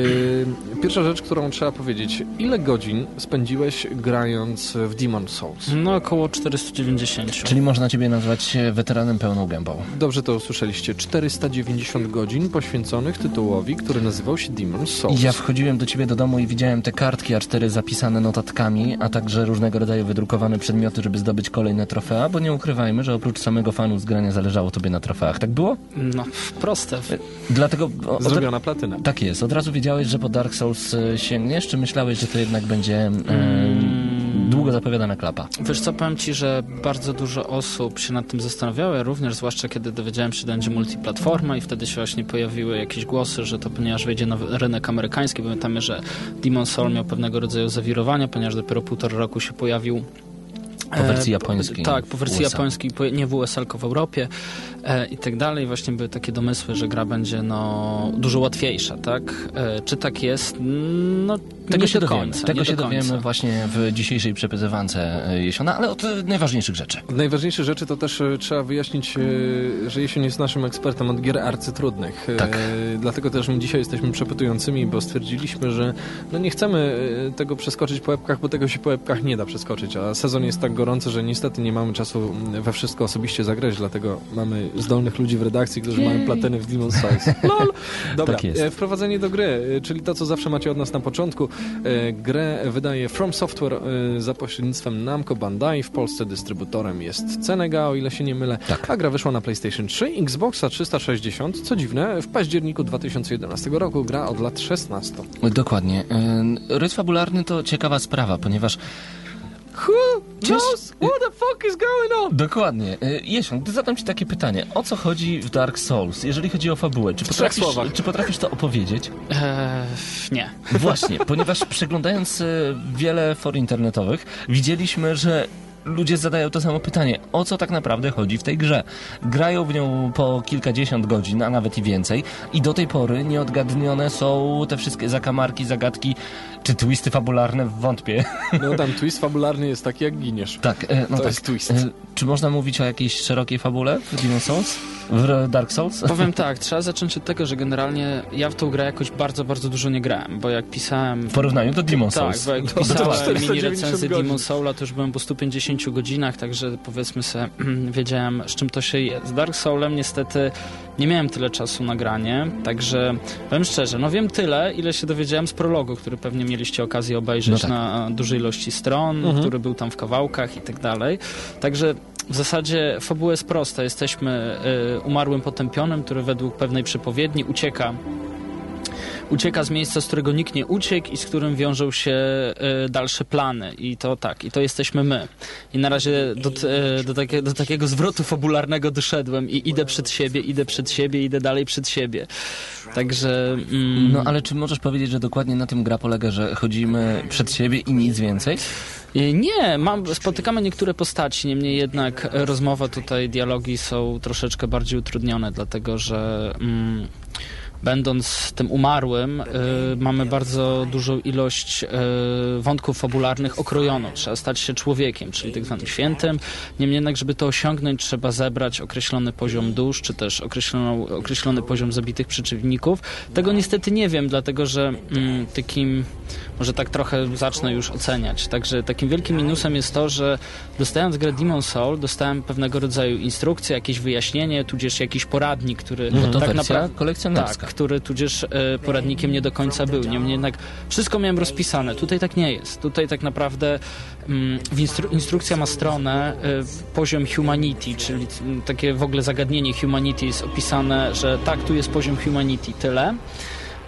e, pierwsza rzecz, którą trzeba powiedzieć. Ile godzin spędziłeś grając w Demon Souls? No około 490. Czyli można ciebie nazwać e, weteranem pełną gębą. Dobrze to usłyszeliście. 490 godzin poświęconych tytułowi, który nazywał się Demon Souls. Ja wchodziłem do ciebie do domu i widziałem te kartki A4 zapisane notatkami, a także różnego rodzaju wydrukowane przedmioty, żeby zdobyć kolejne trofea, bo nie ukrywajmy, że oprócz samego fanu z grania zależało tobie na trofeach. Tak było? No, proste. Dlatego... o- Zrobiona platyna. Tak jest. Od razu wiedziałeś, że po Dark Souls e, sięgniesz, czy myślałeś, że to jednak będzie e, długo zapowiadana klapa? Wiesz co, powiem ci, że bardzo dużo osób się nad tym zastanawiało, ja również, zwłaszcza kiedy dowiedziałem się, że to będzie multiplatforma i wtedy się właśnie pojawiły jakieś głosy, że to ponieważ wejdzie na rynek amerykański, pamiętamy, że Demon Soul miał pewnego rodzaju zawirowania, ponieważ dopiero półtora roku się pojawił Po wersji E, japońskiej Tak, po wersji USA. japońskiej, po- nie w USA, tylko w Europie e, i tak dalej. Właśnie były takie domysły, że gra będzie no, dużo łatwiejsza, tak? E, czy tak jest? No, Tego nie się do dowiemy. końca. Tego nie się do końca. dowiemy właśnie w dzisiejszej przepytywance e, Jesiona, ale od e, najważniejszych rzeczy. Najważniejsze rzeczy to też e, trzeba wyjaśnić, e, że Jesień jest naszym ekspertem od gier arcytrudnych. E, Tak. Dlatego też my dzisiaj jesteśmy przepytującymi, bo stwierdziliśmy, że no nie chcemy tego przeskoczyć po łebkach, bo tego się po łebkach nie da przeskoczyć, a sezon jest tak gorący, że niestety nie mamy czasu mm, we wszystko osobiście zagrać, dlatego mamy zdolnych ludzi w redakcji, którzy mają platyny w Demon's Souls. LOL! Dobra, Tak jest. e, wprowadzenie do gry, e, czyli to, co zawsze macie od nas na początku. E, Grę wydaje From Software za pośrednictwem Namco Bandai. W Polsce dystrybutorem jest Cenega, o ile się nie mylę. Tak. A gra wyszła na PlayStation 3, Xboxa 360. Co dziwne, w październiku 2011 roku gra od lat 16. Dokładnie. Rys fabularny to ciekawa sprawa, ponieważ Cięż- knows what the fuck is going on? Dokładnie. E, Jesion, gdy zadam ci takie pytanie, o co chodzi w Dark Souls, jeżeli chodzi o fabułę? Czy potrafisz, czy potrafisz to opowiedzieć? E, nie. Właśnie, ponieważ przeglądając e, wiele for internetowych, widzieliśmy, że ludzie zadają to samo pytanie. O co tak naprawdę chodzi w tej grze? Grają w nią po kilkadziesiąt godzin, a nawet i więcej i do tej pory nieodgadnione są te wszystkie zakamarki, zagadki czy twisty fabularne, wątpię. No tam twist fabularny jest taki, jak giniesz. Tak, e, no to tak. jest twist. E, Czy można mówić o jakiejś szerokiej fabule w Demon Souls? W Dark Souls? Powiem tak, trzeba zacząć od tego, że generalnie ja w tą grę jakoś bardzo, bardzo dużo nie grałem, bo jak pisałem... W porównaniu do Demon Tak, Souls. bo jak to pisałem 490 mini recenzję. Demon Soula, to już byłem po 150 godzinach, także powiedzmy sobie, wiedziałem z czym to się je. Z Dark Soulem niestety nie miałem tyle czasu na granie, także powiem szczerze, no wiem tyle, ile się dowiedziałem z prologu, który pewnie mieliście okazję obejrzeć No tak. na dużej ilości stron, Mhm. który był tam w kawałkach i tak dalej. Także w zasadzie fabuła jest prosta. Jesteśmy y, umarłym potępionym, który według pewnej przepowiedni ucieka ucieka z miejsca, z którego nikt nie uciekł i z którym wiążą się y, dalsze plany. I to tak, i to jesteśmy my. I na razie do, y, do, takie, do takiego zwrotu fabularnego doszedłem i idę przed siebie, idę przed siebie, idę dalej przed siebie. Także... Mm, No ale czy możesz powiedzieć, że dokładnie na tym gra polega, że chodzimy przed siebie i nic więcej? Y, Nie, mam, spotykamy niektóre postaci, niemniej jednak e, rozmowa tutaj, dialogi są troszeczkę bardziej utrudnione, dlatego że mm, będąc tym umarłym, y, mamy bardzo dużą ilość y, wątków fabularnych okrojoną. Trzeba stać się człowiekiem, czyli tak zwanym świętym. Niemniej jednak, żeby to osiągnąć, trzeba zebrać określony poziom dusz, czy też określoną, określony poziom zabitych przeciwników. Tego niestety nie wiem, dlatego że mm, takim, może tak trochę zacznę już oceniać. Także takim wielkim minusem jest to, że dostając grę Demon Soul, dostałem pewnego rodzaju instrukcję, jakieś wyjaśnienie, tudzież jakiś poradnik, który No to tak naprawdę kolekcjonerska. Który tudzież e, poradnikiem nie do końca był. Niemniej jednak wszystko miałem rozpisane. Tutaj tak nie jest. Tutaj tak naprawdę mm, instru instrukcja ma stronę e, poziom humanity, czyli takie w ogóle zagadnienie humanity jest opisane, że tak, tu jest poziom humanity, tyle.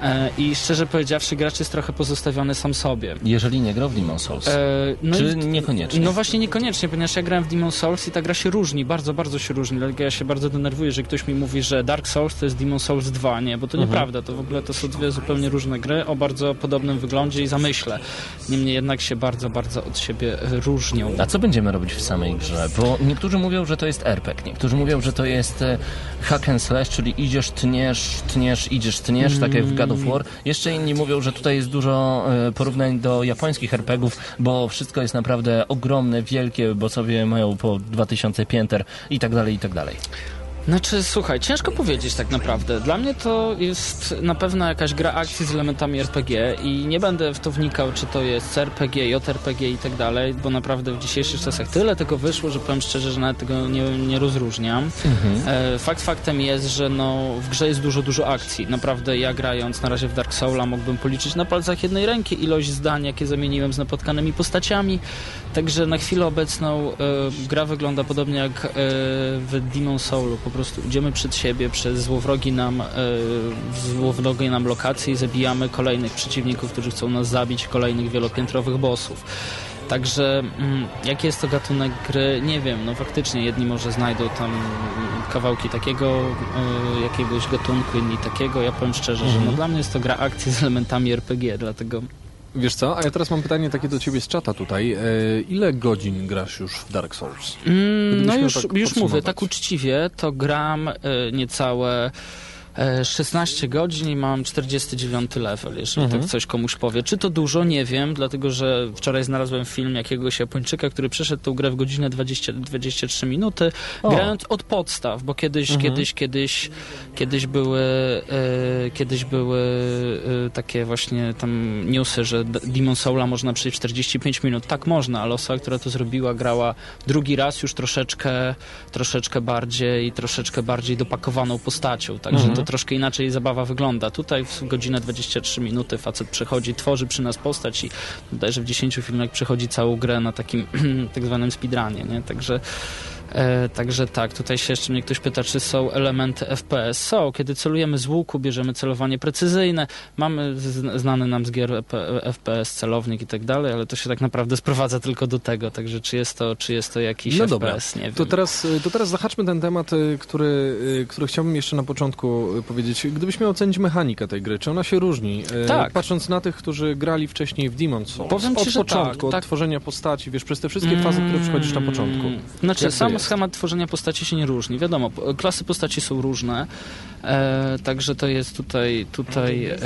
E, I szczerze powiedziawszy, gracz jest trochę pozostawiony sam sobie. Jeżeli nie grał w Demon Souls. E, no Czy niekoniecznie? No właśnie niekoniecznie, ponieważ ja grałem w Demon Souls i ta gra się różni, bardzo, bardzo się różni. Dlatego ja się bardzo denerwuję, że ktoś mi mówi, że Dark Souls to jest Demon Souls 2, nie, bo to Mhm. nieprawda. To w ogóle to są dwie zupełnie różne gry o bardzo podobnym wyglądzie i zamyśle. Niemniej jednak się bardzo, bardzo od siebie różnią. A co będziemy robić w samej grze? Bo niektórzy mówią, że to jest RPG, niektórzy mówią, że to jest e, hack and slash, czyli idziesz, tniesz, tniesz, idziesz, tniesz, tak jak w God of War. Jeszcze inni mówią, że tutaj jest dużo e, porównań do japońskich RPGów, bo wszystko jest naprawdę ogromne, wielkie, bo sobie mają po 2000 pięter i tak dalej, i tak dalej. Znaczy, słuchaj, ciężko powiedzieć tak naprawdę. Dla mnie to jest na pewno jakaś gra akcji z elementami RPG i nie będę w to wnikał, czy to jest RPG, JRPG i tak dalej, bo naprawdę w dzisiejszych czasach tyle tego wyszło, że powiem szczerze, że nawet tego nie, nie rozróżniam. E, Fakt faktem jest, że no, w grze jest dużo, dużo akcji. Naprawdę ja grając na razie w Dark Soula mógłbym policzyć na palcach jednej ręki ilość zdań, jakie zamieniłem z napotkanymi postaciami. Także na chwilę obecną e, gra wygląda podobnie jak e, w Demon Soulu. Po prostu idziemy przed siebie przez złowrogi nam, e, złowrogie nam lokacje i zabijamy kolejnych przeciwników, którzy chcą nas zabić, kolejnych wielopiętrowych bossów. Także mm, jaki jest to gatunek gry, nie wiem, no faktycznie jedni może znajdą tam kawałki takiego y, jakiegoś gatunku, inni takiego. Ja powiem szczerze, że no, Mhm. dla mnie jest to gra akcji z elementami RPG, dlatego Wiesz co, a ja teraz mam pytanie takie do ciebie z czata tutaj. E, ile godzin grasz już w Dark Souls? Mm, no już, tak już mówię, tak uczciwie, to gram y, niecałe 16 godzin i mam 49 level, jeżeli Mhm. tak coś komuś powie. Czy to dużo? Nie wiem, dlatego że wczoraj znalazłem film jakiegoś Japończyka, który przeszedł tą grę w godzinę 20, 23 minuty, O. grając od podstaw, bo kiedyś, Mhm. kiedyś, kiedyś, kiedyś były e, kiedyś były e, takie właśnie tam newsy, że Demon Soula można przejść w 45 minut. Tak można, ale osoba, która to zrobiła, grała drugi raz już troszeczkę, troszeczkę bardziej, troszeczkę bardziej dopakowaną postacią, także Mhm. to troszkę inaczej zabawa wygląda. Tutaj w godzinę 23 minuty facet przechodzi, tworzy przy nas postać i bodajże w 10 filmach przechodzi całą grę na takim tak zwanym speedrunie, nie? Także E, także tak, tutaj się jeszcze mnie ktoś pyta, czy są elementy FPS. Są, kiedy celujemy z łuku, bierzemy celowanie precyzyjne, mamy znany nam z gier FPS celownik i tak dalej, ale to się tak naprawdę sprowadza tylko do tego, także czy jest to, czy jest to jakiś No FPS, dobra, nie wiem. to teraz, to teraz zahaczmy ten temat, y, który, y, który chciałbym jeszcze na początku y, powiedzieć. Gdybyś miał ocenić mechanikę tej gry, czy ona się różni? Tak. Patrząc na tych, którzy grali wcześniej w Demon's Souls. Powiem od początku, tak, od tak. tworzenia postaci, wiesz, przez te wszystkie fazy, które przechodzisz na początku. Znaczy, Jak to sam jest? schemat tworzenia postaci się nie różni. Wiadomo, klasy postaci są różne, e, także to jest tutaj, tutaj, e,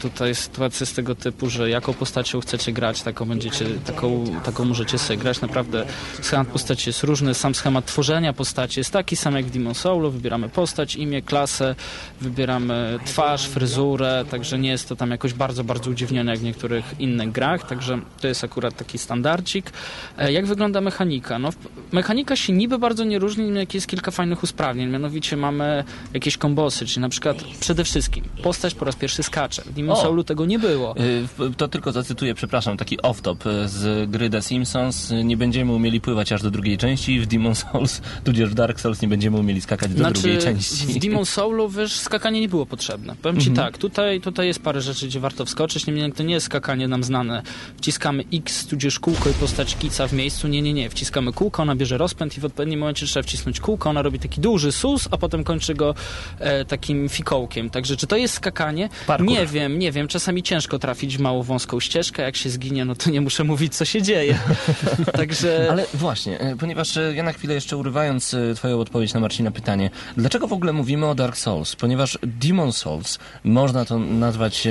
tutaj sytuacja z tego typu, że jaką postacią chcecie grać, taką będziecie, taką, taką możecie sobie grać. Naprawdę schemat postaci jest różny, sam schemat tworzenia postaci jest taki sam jak w Demon Soulu. Wybieramy postać, imię, klasę, wybieramy twarz, fryzurę, także nie jest to tam jakoś bardzo, bardzo udziwnione jak w niektórych innych grach, także to jest akurat taki standardzik. E, Jak wygląda mechanika? No, w- mechanika się niby bardzo nie różni, jak jest kilka fajnych usprawnień. Mianowicie mamy jakieś kombosy, czyli na przykład przede wszystkim postać po raz pierwszy skacze. W Demon O! Soulu tego nie było. Y, To tylko zacytuję, przepraszam, taki off-top y, z gry The Simpsons. Nie będziemy umieli pływać aż do drugiej części. W Demon Souls, tudzież w Dark Souls nie będziemy umieli skakać do drugiej części. Znaczy, w Demon Soulu, wiesz, skakanie nie było potrzebne. Powiem ci Mhm. tak, tutaj, tutaj jest parę rzeczy, gdzie warto wskoczyć, niemniej to nie jest skakanie nam znane. Wciskamy X, tudzież kółko i postać kica w miejscu. Nie, nie, nie. Wciskamy kółko, ona bierze rozpęd i w odpowiednim momencie trzeba wcisnąć kółko, ona robi taki duży sus, a potem kończy go e, takim fikołkiem. Także czy to jest skakanie? Parkour. Nie wiem, nie wiem. Czasami ciężko trafić w mało wąską ścieżkę. Jak się zginie, no to nie muszę mówić, co się dzieje. Także... Ale właśnie, e, ponieważ e, ja na chwilę jeszcze urywając e, twoją odpowiedź na Marcina pytanie, dlaczego w ogóle mówimy o Dark Souls? Ponieważ Demon Souls, można to nazwać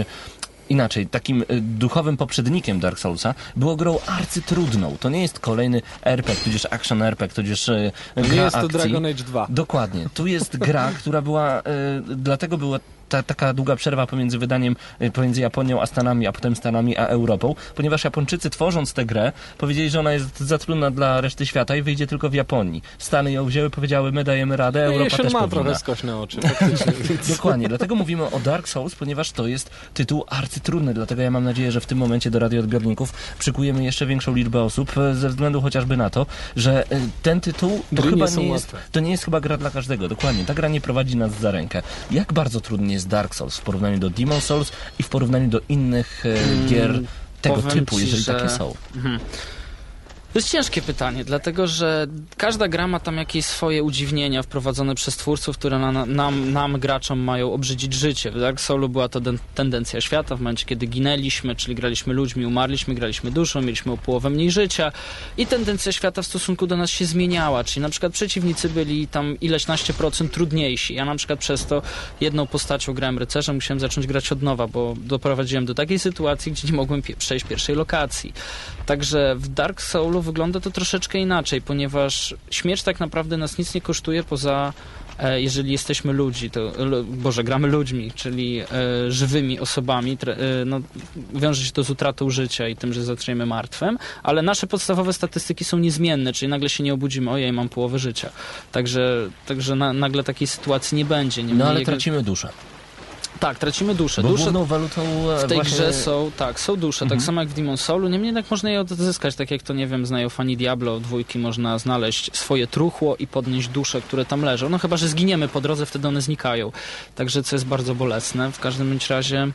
inaczej, takim e, duchowym poprzednikiem Dark Soulsa, było grą arcytrudną. To nie jest kolejny RPG, tudzież action RPG, tudzież Nie gra jest to akcji. Dragon Age 2. Dokładnie. Tu jest gra, która była, e, dlatego była ta, taka długa przerwa pomiędzy wydaniem, e, pomiędzy Japonią a Stanami, a potem Stanami a Europą, ponieważ Japończycy tworząc tę grę powiedzieli, że ona jest za trudna dla reszty świata i wyjdzie tylko w Japonii. Stany ją wzięły, powiedziały, my dajemy radę, No Europa też ma powinna. trochę skośne oczy. Dokładnie, dlatego mówimy o Dark Souls, ponieważ to jest tytuł arcytrudny, dlatego ja mam nadzieję, że w tym momencie do radioodbiorników przykujemy jeszcze większą liczbę osób, e, ze względu chociażby na to, że e, ten tytuł to Gry chyba nie nie jest, łatwe. to nie jest chyba gra dla każdego, dokładnie, ta gra nie prowadzi nas za rękę. Jak bardzo trudny jest Dark Souls w porównaniu do Demon Souls i w porównaniu do innych e, gier tego Powiem typu, ci, jeżeli że- takie są? Mhm. To jest ciężkie pytanie, dlatego że każda gra ma tam jakieś swoje udziwnienia wprowadzone przez twórców, które na, nam, nam, graczom, mają obrzydzić życie. W Dark Soulu była to den- tendencja świata, w momencie kiedy ginęliśmy, czyli graliśmy ludźmi, umarliśmy, graliśmy duszą, mieliśmy o połowę mniej życia i tendencja świata w stosunku do nas się zmieniała, czyli na przykład przeciwnicy byli tam ileś naście procent trudniejsi. Ja na przykład przez to jedną postacią grałem rycerzem, musiałem zacząć grać od nowa, bo doprowadziłem do takiej sytuacji, gdzie nie mogłem przejść pierwszej lokacji. Także w Dark Soulu wygląda to troszeczkę inaczej, ponieważ śmierć tak naprawdę nas nic nie kosztuje poza e, jeżeli jesteśmy ludzi, to, l- Boże, gramy ludźmi, czyli e, żywymi osobami, tre, e, no, wiąże się to z utratą życia i tym, że zaczniemy martwym, ale nasze podstawowe statystyki są niezmienne, czyli nagle się nie obudzimy, ojej, mam połowę życia. Także, także na, nagle takiej sytuacji nie będzie. Nie No ale tracimy duszę. Tak, tracimy duszę. Bo główną walutą e, w tej właśnie... grze są, tak, są dusze, Mhm. tak samo jak w Demon Soulu. Niemniej jednak można je odzyskać, tak jak to, nie wiem, znają fani Diablo, dwójki można znaleźć swoje truchło i podnieść dusze, które tam leżą. No chyba, że zginiemy po drodze, wtedy one znikają. Także co jest bardzo bolesne. W każdym bądź razie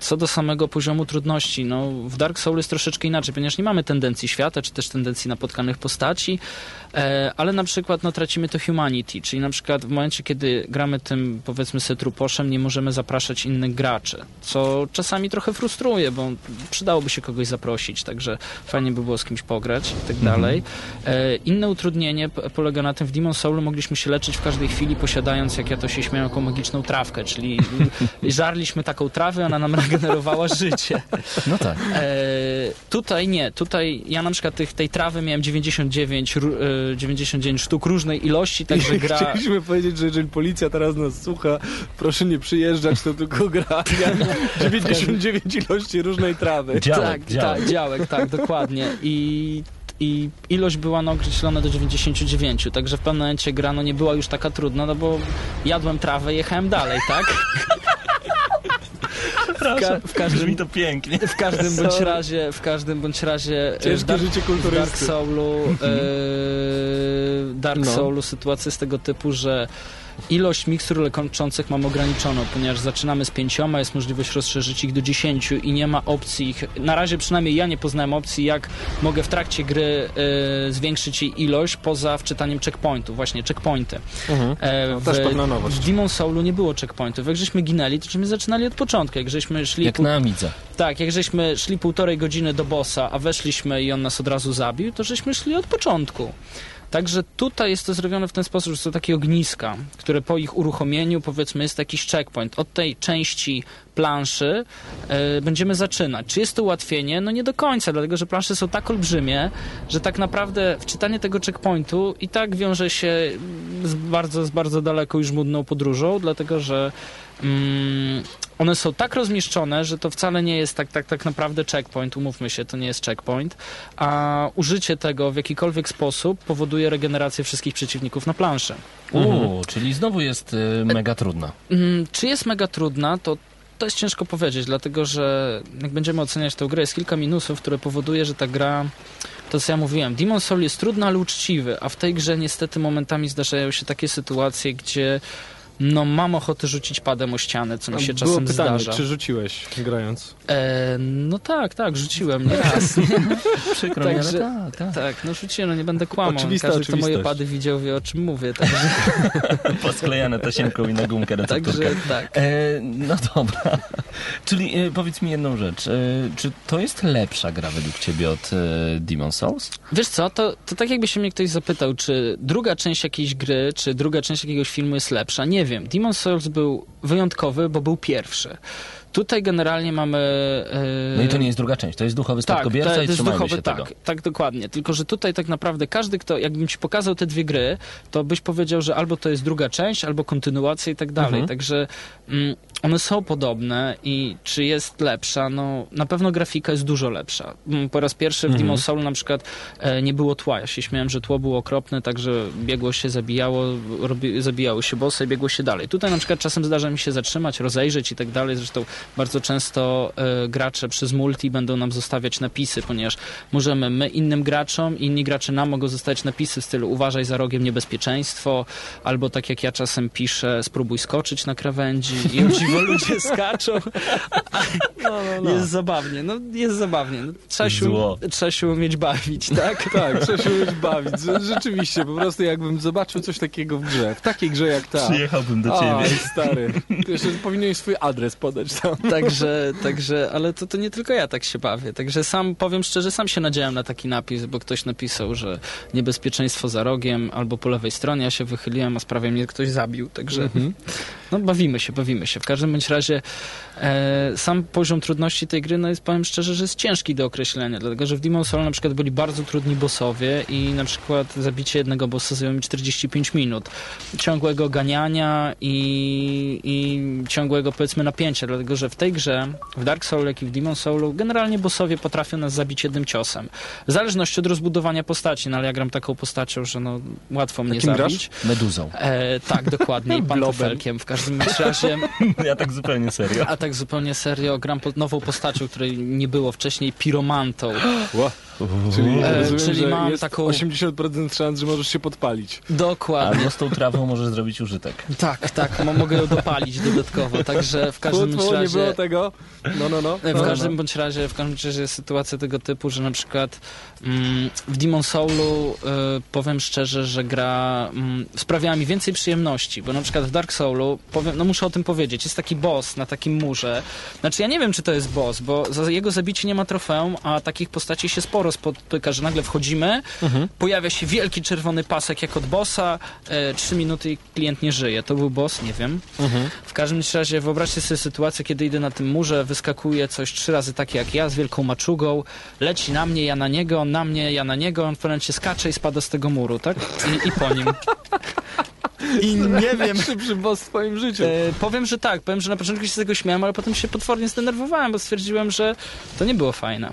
co do samego poziomu trudności, no w Dark Soul jest troszeczkę inaczej, ponieważ nie mamy tendencji świata, czy też tendencji napotkanych postaci, e, ale na przykład no, tracimy to humanity, czyli na przykład w momencie, kiedy gramy tym, powiedzmy sobie, truposzem, nie możemy zapraszać innych graczy, co czasami trochę frustruje, bo przydałoby się kogoś zaprosić, także fajnie by było z kimś pograć i tak Mhm. dalej. E, inne utrudnienie polega na tym, w Demon Soulu mogliśmy się leczyć w każdej chwili, posiadając, jak ja to się śmiałem, jaką magiczną trawkę, czyli żarliśmy taką trawę, ona nam regenerowała życie. No tak. E, tutaj nie, tutaj ja na przykład tych, tej trawy miałem 99, ró- e, 99 sztuk różnej ilości, także gra... Chcieliśmy powiedzieć, że jeżeli policja teraz nas słucha, proszę nie przyjeżdżać, to tylko gra. Ja 99 ilości różnej trawy. tak, tak, działek, tak, dokładnie. I i ilość była no, określona do 99, także w pewnym momencie gra no, nie była już taka trudna, no bo jadłem trawę i jechałem dalej, tak? Przepraszam, w każdym- brzmi to pięknie. W każdym bądź Sorry. razie, w każdym bądź razie e, Ciężkie Dark, życie kulturysty. Dark Soulu e, Dark No. Soulu sytuacja jest tego typu, że ilość mikstur leczących mam ograniczoną, ponieważ zaczynamy z pięcioma, jest możliwość rozszerzyć ich do dziesięciu i nie ma opcji ich, na razie przynajmniej ja nie poznałem opcji, jak mogę w trakcie gry e, zwiększyć jej ilość poza wczytaniem checkpointów, właśnie checkpointy. Mhm. E, No, w, też pewna nowość. W Demon Soulu nie było checkpointów. Jak żeśmy ginęli, to żeśmy zaczynali od początku. Jak żeśmy szli... Jak na Amidze. Tak, jak żeśmy szli półtorej godziny do bossa, a weszliśmy i on nas od razu zabił, to żeśmy szli od początku. Także tutaj jest to zrobione w ten sposób, że są takie ogniska, które po ich uruchomieniu, powiedzmy, jest jakiś checkpoint. Od tej części planszy e, będziemy zaczynać. Czy jest to ułatwienie? No nie do końca, dlatego że plansze są tak olbrzymie, że tak naprawdę wczytanie tego checkpointu i tak wiąże się z bardzo, z bardzo daleko już mudną podróżą, dlatego że mm, one są tak rozmieszczone, że to wcale nie jest tak, tak, tak naprawdę checkpoint, umówmy się, to nie jest checkpoint, a użycie tego w jakikolwiek sposób powoduje regenerację wszystkich przeciwników na planszy. Uuu, czyli znowu jest y, mega trudna. Mm, Czy jest mega trudna, to to jest ciężko powiedzieć, dlatego że jak będziemy oceniać tę grę, jest kilka minusów, które powoduje, że ta gra, to co ja mówiłem, Demon Soul jest trudny, ale uczciwy, a w tej grze niestety momentami zdarzają się takie sytuacje, gdzie no mam ochotę rzucić padem o ścianę, co mi się Było czasem pytanie, zdarza. czy rzuciłeś grając? E, no tak, tak, rzuciłem nieraz. Przykro mi, ale tak, tak. tak, no rzuciłem, no nie będę kłamał. Oczywista Każdy, kto moje pady widział, wie o czym mówię. Także, Posklejane tasiemką i na gumkę także tak. E, no dobra. Czyli e, powiedz mi jedną rzecz. E, czy to jest lepsza gra według ciebie od e, Demon Souls? Wiesz co, to, to tak jakby się mnie ktoś zapytał, czy druga część jakiejś gry, czy druga część jakiegoś filmu jest lepsza. Nie wiem. Demon Souls był wyjątkowy, bo był pierwszy. Tutaj generalnie mamy... e, No i to nie jest druga część, to jest duchowy tak, spadkobierca to i jest trzymajmy duchowy, się tak, tego. tak, dokładnie. Tylko, że tutaj tak naprawdę każdy, kto, jakbym ci pokazał te dwie gry, to byś powiedział, że albo to jest druga część, albo kontynuacja i tak dalej. Mhm. Także mm, one są podobne i czy jest lepsza? No, na pewno grafika jest dużo lepsza. Mm, Po raz pierwszy w Mhm. Demon Soul na przykład e, nie było tła. Ja się śmiałem, że tło było okropne, także biegło się, zabijało, robi, zabijały się bossy biegło się dalej. Tutaj na przykład czasem zdarza mi się zatrzymać, rozejrzeć i tak dalej. Zresztą bardzo często e, gracze przez multi będą nam zostawiać napisy, ponieważ możemy my innym graczom, inni gracze nam mogą zostawiać napisy w stylu uważaj za rogiem niebezpieczeństwo, albo tak jak ja czasem piszę, spróbuj skoczyć na krawędzi i o dziwo ludzie skaczą. Jest zabawnie, no jest zabawnie. No, trzeba, się, trzeba się umieć bawić, tak? Tak, trzeba się umieć bawić. Rzeczywiście, po prostu jakbym zobaczył coś takiego w grze, w takiej grze jak ta. Przyjechałbym do Oj, ciebie. stary. Ty jeszcze powinieneś swój adres podać tam. Także, także, ale to, to nie tylko ja tak się bawię. Także sam, powiem szczerze, sam się nadziałem na taki napis, bo ktoś napisał, że niebezpieczeństwo za rogiem albo po lewej stronie. Ja się wychyliłem, a sprawie mnie ktoś zabił. Także Mhm. no bawimy się, bawimy się. W każdym bądź razie e, sam poziom trudności tej gry, no jest, powiem szczerze, że jest ciężki do określenia, dlatego, że w Demon Soul na przykład byli bardzo trudni bossowie i na przykład zabicie jednego bossa zajęło mi 45 minut. Ciągłego ganiania i, i ciągłego, powiedzmy, napięcia, dlatego, że w tej grze, w Dark Soul, jak i w Demon Soulu, generalnie bossowie potrafią nas zabić jednym ciosem. W zależności od rozbudowania postaci, no ale ja gram taką postacią, że no łatwo mnie Takim zabić. grasz? Meduzą. E, tak, dokładnie. I pantofelkiem w każdym razie. Ja tak zupełnie serio. A tak zupełnie serio, gram po, nową postacią, której nie było wcześniej, piromantą. Czyli, E, rozumiem, czyli mam jest taką- 80% szans, że możesz się podpalić. Dokładnie. Albo z tą trawą możesz zrobić użytek. Tak, tak, mo- mogę ją dopalić dodatkowo, także w każdym tfu, nie razie... było tego. No, no, no. W no, każdym no. bądź razie, w każdym razie jest sytuacja tego typu, że na przykład mm, w Demon Soulu y, powiem szczerze, że gra mm, sprawiała mi więcej przyjemności, bo na przykład w Dark Soulu, powiem, no muszę o tym powiedzieć, jest taki boss na takim murze. Znaczy ja nie wiem, czy to jest boss, bo za jego zabicie nie ma trofeum, a takich postaci się sporo spotyka, że nagle wchodzimy, Mhm. pojawia się wielki czerwony pasek jak od bossa, e, trzy minuty i klient nie żyje. To był boss? Nie wiem. Mhm. W każdym razie wyobraźcie sobie sytuację, kiedy idę na tym murze, wyskakuje coś trzy razy takie jak ja, z wielką maczugą, leci na mnie, ja na niego, on na mnie, ja na niego, on w pewnym skacze i spada z tego muru, tak? I, i po nim. I nie wiem... Najszybszy boss w twoim życiu. E, powiem, że tak, powiem, że na początku się z tego śmiałem, ale potem się potwornie zdenerwowałem, bo stwierdziłem, że to nie było fajne.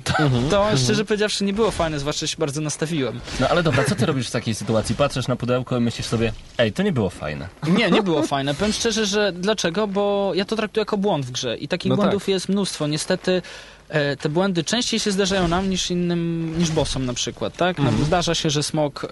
To szczerze powiedziawszy nie było fajne, zwłaszcza że się bardzo nastawiłem. No ale dobra, co ty robisz w takiej sytuacji? Patrzysz na pudełko i myślisz sobie, ej, to nie było fajne. Nie, nie było fajne. Powiem szczerze, że dlaczego? Bo ja to traktuję jako błąd w grze i takich No błędów tak. jest mnóstwo. Niestety te błędy częściej się zdarzają nam niż innym, niż bossom na przykład, tak? Mhm. No, zdarza się, że smok y,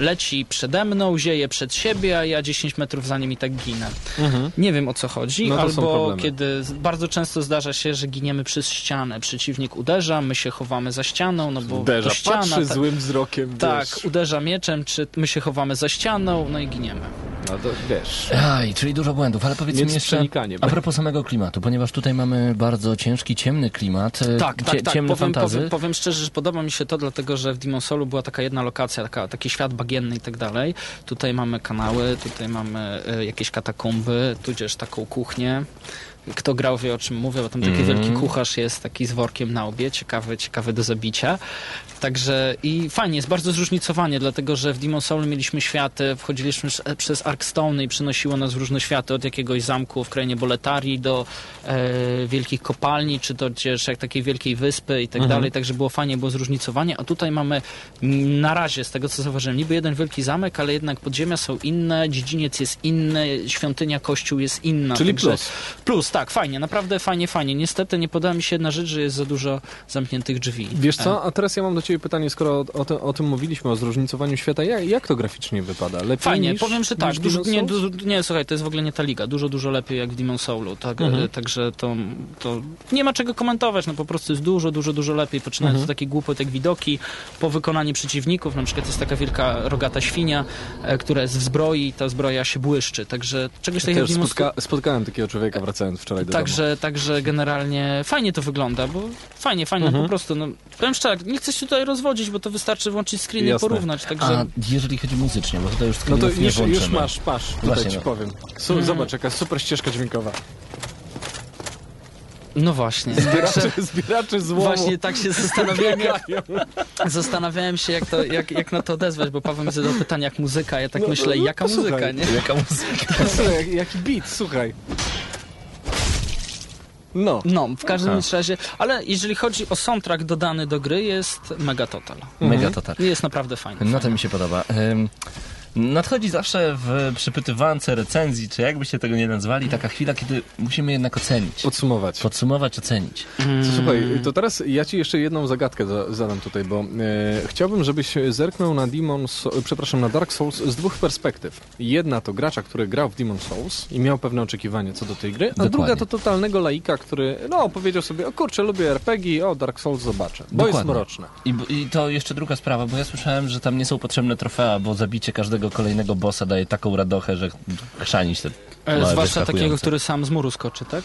leci przede mną, zieje przed siebie, a ja 10 metrów za nim i tak ginę. Mhm. Nie wiem o co chodzi, No albo kiedy bardzo często zdarza się, że giniemy przez ścianę. Przeciwnik uderza, my się chowamy za ścianą, no bo Uderza, to ściana. patrzy ta- złym wzrokiem, Tak, wiesz. uderza mieczem, czy my się chowamy za ścianą, no i giniemy. No to wiesz. Aj, czyli dużo błędów, ale powiedz mi jeszcze a propos samego klimatu, ponieważ tutaj mamy bardzo ciężki, ciemny klimat, e, Tak, cie, tak, tak. Powiem, powiem, powiem szczerze, że podoba mi się to, dlatego że w Demon Soulu była taka jedna lokacja, taka, taki świat bagienny i tak dalej. Tutaj mamy kanały, tutaj mamy e, jakieś katakumby, tudzież taką kuchnię. Kto grał wie o czym mówię, bo tam taki Mhm. wielki kucharz jest taki z workiem na obie, ciekawy, ciekawy do zabicia. Także i fajnie, jest bardzo zróżnicowanie, dlatego że w Demon Soul mieliśmy światy, wchodziliśmy przez Arkstone i przynosiło nas w różne światy, od jakiegoś zamku w krainie Boletarii do e, wielkich kopalni, czy to gdzieś jak takiej wielkiej wyspy i tak Mhm. dalej, także było fajnie, było zróżnicowanie, a tutaj mamy mm, na razie, z tego co zauważyłem, niby jeden wielki zamek, ale jednak podziemia są inne, dziedziniec jest inny, świątynia, kościół jest inna. Czyli plus. Plus, tak, fajnie, naprawdę fajnie, fajnie. Niestety nie podoba mi się jedna rzecz, że jest za dużo zamkniętych drzwi. Wiesz E, co, a teraz ja mam do ciebie pytanie, skoro o, o, tym- o tym mówiliśmy, o zróżnicowaniu świata, jak, jak to graficznie wypada? Lepiej Fajnie, niż, powiem, że tak. Dużo, nie, dużo, nie, słuchaj, to jest w ogóle nie ta liga. Dużo, dużo lepiej jak w Demon Soulu. Tak, Mhm. e, Także to, to nie ma czego komentować. No po prostu jest dużo, dużo, dużo lepiej. Poczynając Mhm. od takich głupot jak widoki, po wykonaniu przeciwników. Na przykład jest taka wielka rogata świnia, e, która jest w zbroi i ta zbroja się błyszczy. Także czegoś Ja takiego Demon spotka, spotkałem takiego człowieka wracając wczoraj do domu. Także, także generalnie fajnie to wygląda, bo fajnie, fajnie, Mhm. po prostu. No, powiem szczerze, nie chcę się tutaj rozwodzić, bo to wystarczy włączyć screen i Jasne. porównać. Także... A jeżeli chodzi muzycznie, bo tutaj już No to już, już masz, masz, tutaj Właśnie, ci no. powiem. Su, Mhm. Zobacz, jaka super ścieżka dźwiękowa. No właśnie. Zbieracze, Także- zbieracze złomu. Właśnie tak się zastanawiałem, jak, zastanawiałem się, jak, to, jak, jak na to odezwać, bo Paweł mi zadał pytanie, jak muzyka, ja tak No, myślę, no, jaka muzyka, nie? Jaka muzyka? Słuchaj, jak- jaki beat, słuchaj. No. No, w każdym Aha. razie, ale jeżeli chodzi o soundtrack dodany do gry, jest mega total. Mega total. Jest naprawdę fajny. No to mi się podoba. Ym, Nadchodzi zawsze w przypytywance recenzji, czy jakbyście tego nie nazwali, taka chwila, kiedy musimy jednak ocenić. Podsumować. Podsumować, ocenić. To Słuchaj, to teraz ja ci jeszcze jedną zagadkę za, zadam tutaj, bo e, chciałbym, żebyś zerknął na Demon, przepraszam, na Dark Souls z dwóch perspektyw. Jedna to gracza, który grał w Demon Souls i miał pewne oczekiwania co do tej gry, a Dokładnie. druga to totalnego laika, który no powiedział sobie, o kurczę, lubię RPG, o Dark Souls zobaczę, bo jest Dokładnie. mroczne. I, I to jeszcze druga sprawa, bo ja słyszałem, że tam nie są potrzebne trofea, bo zabicie każdego kolejnego bossa daje taką radochę, że chrzanić te E, małe Zwłaszcza takiego, który sam z muru skoczy, tak?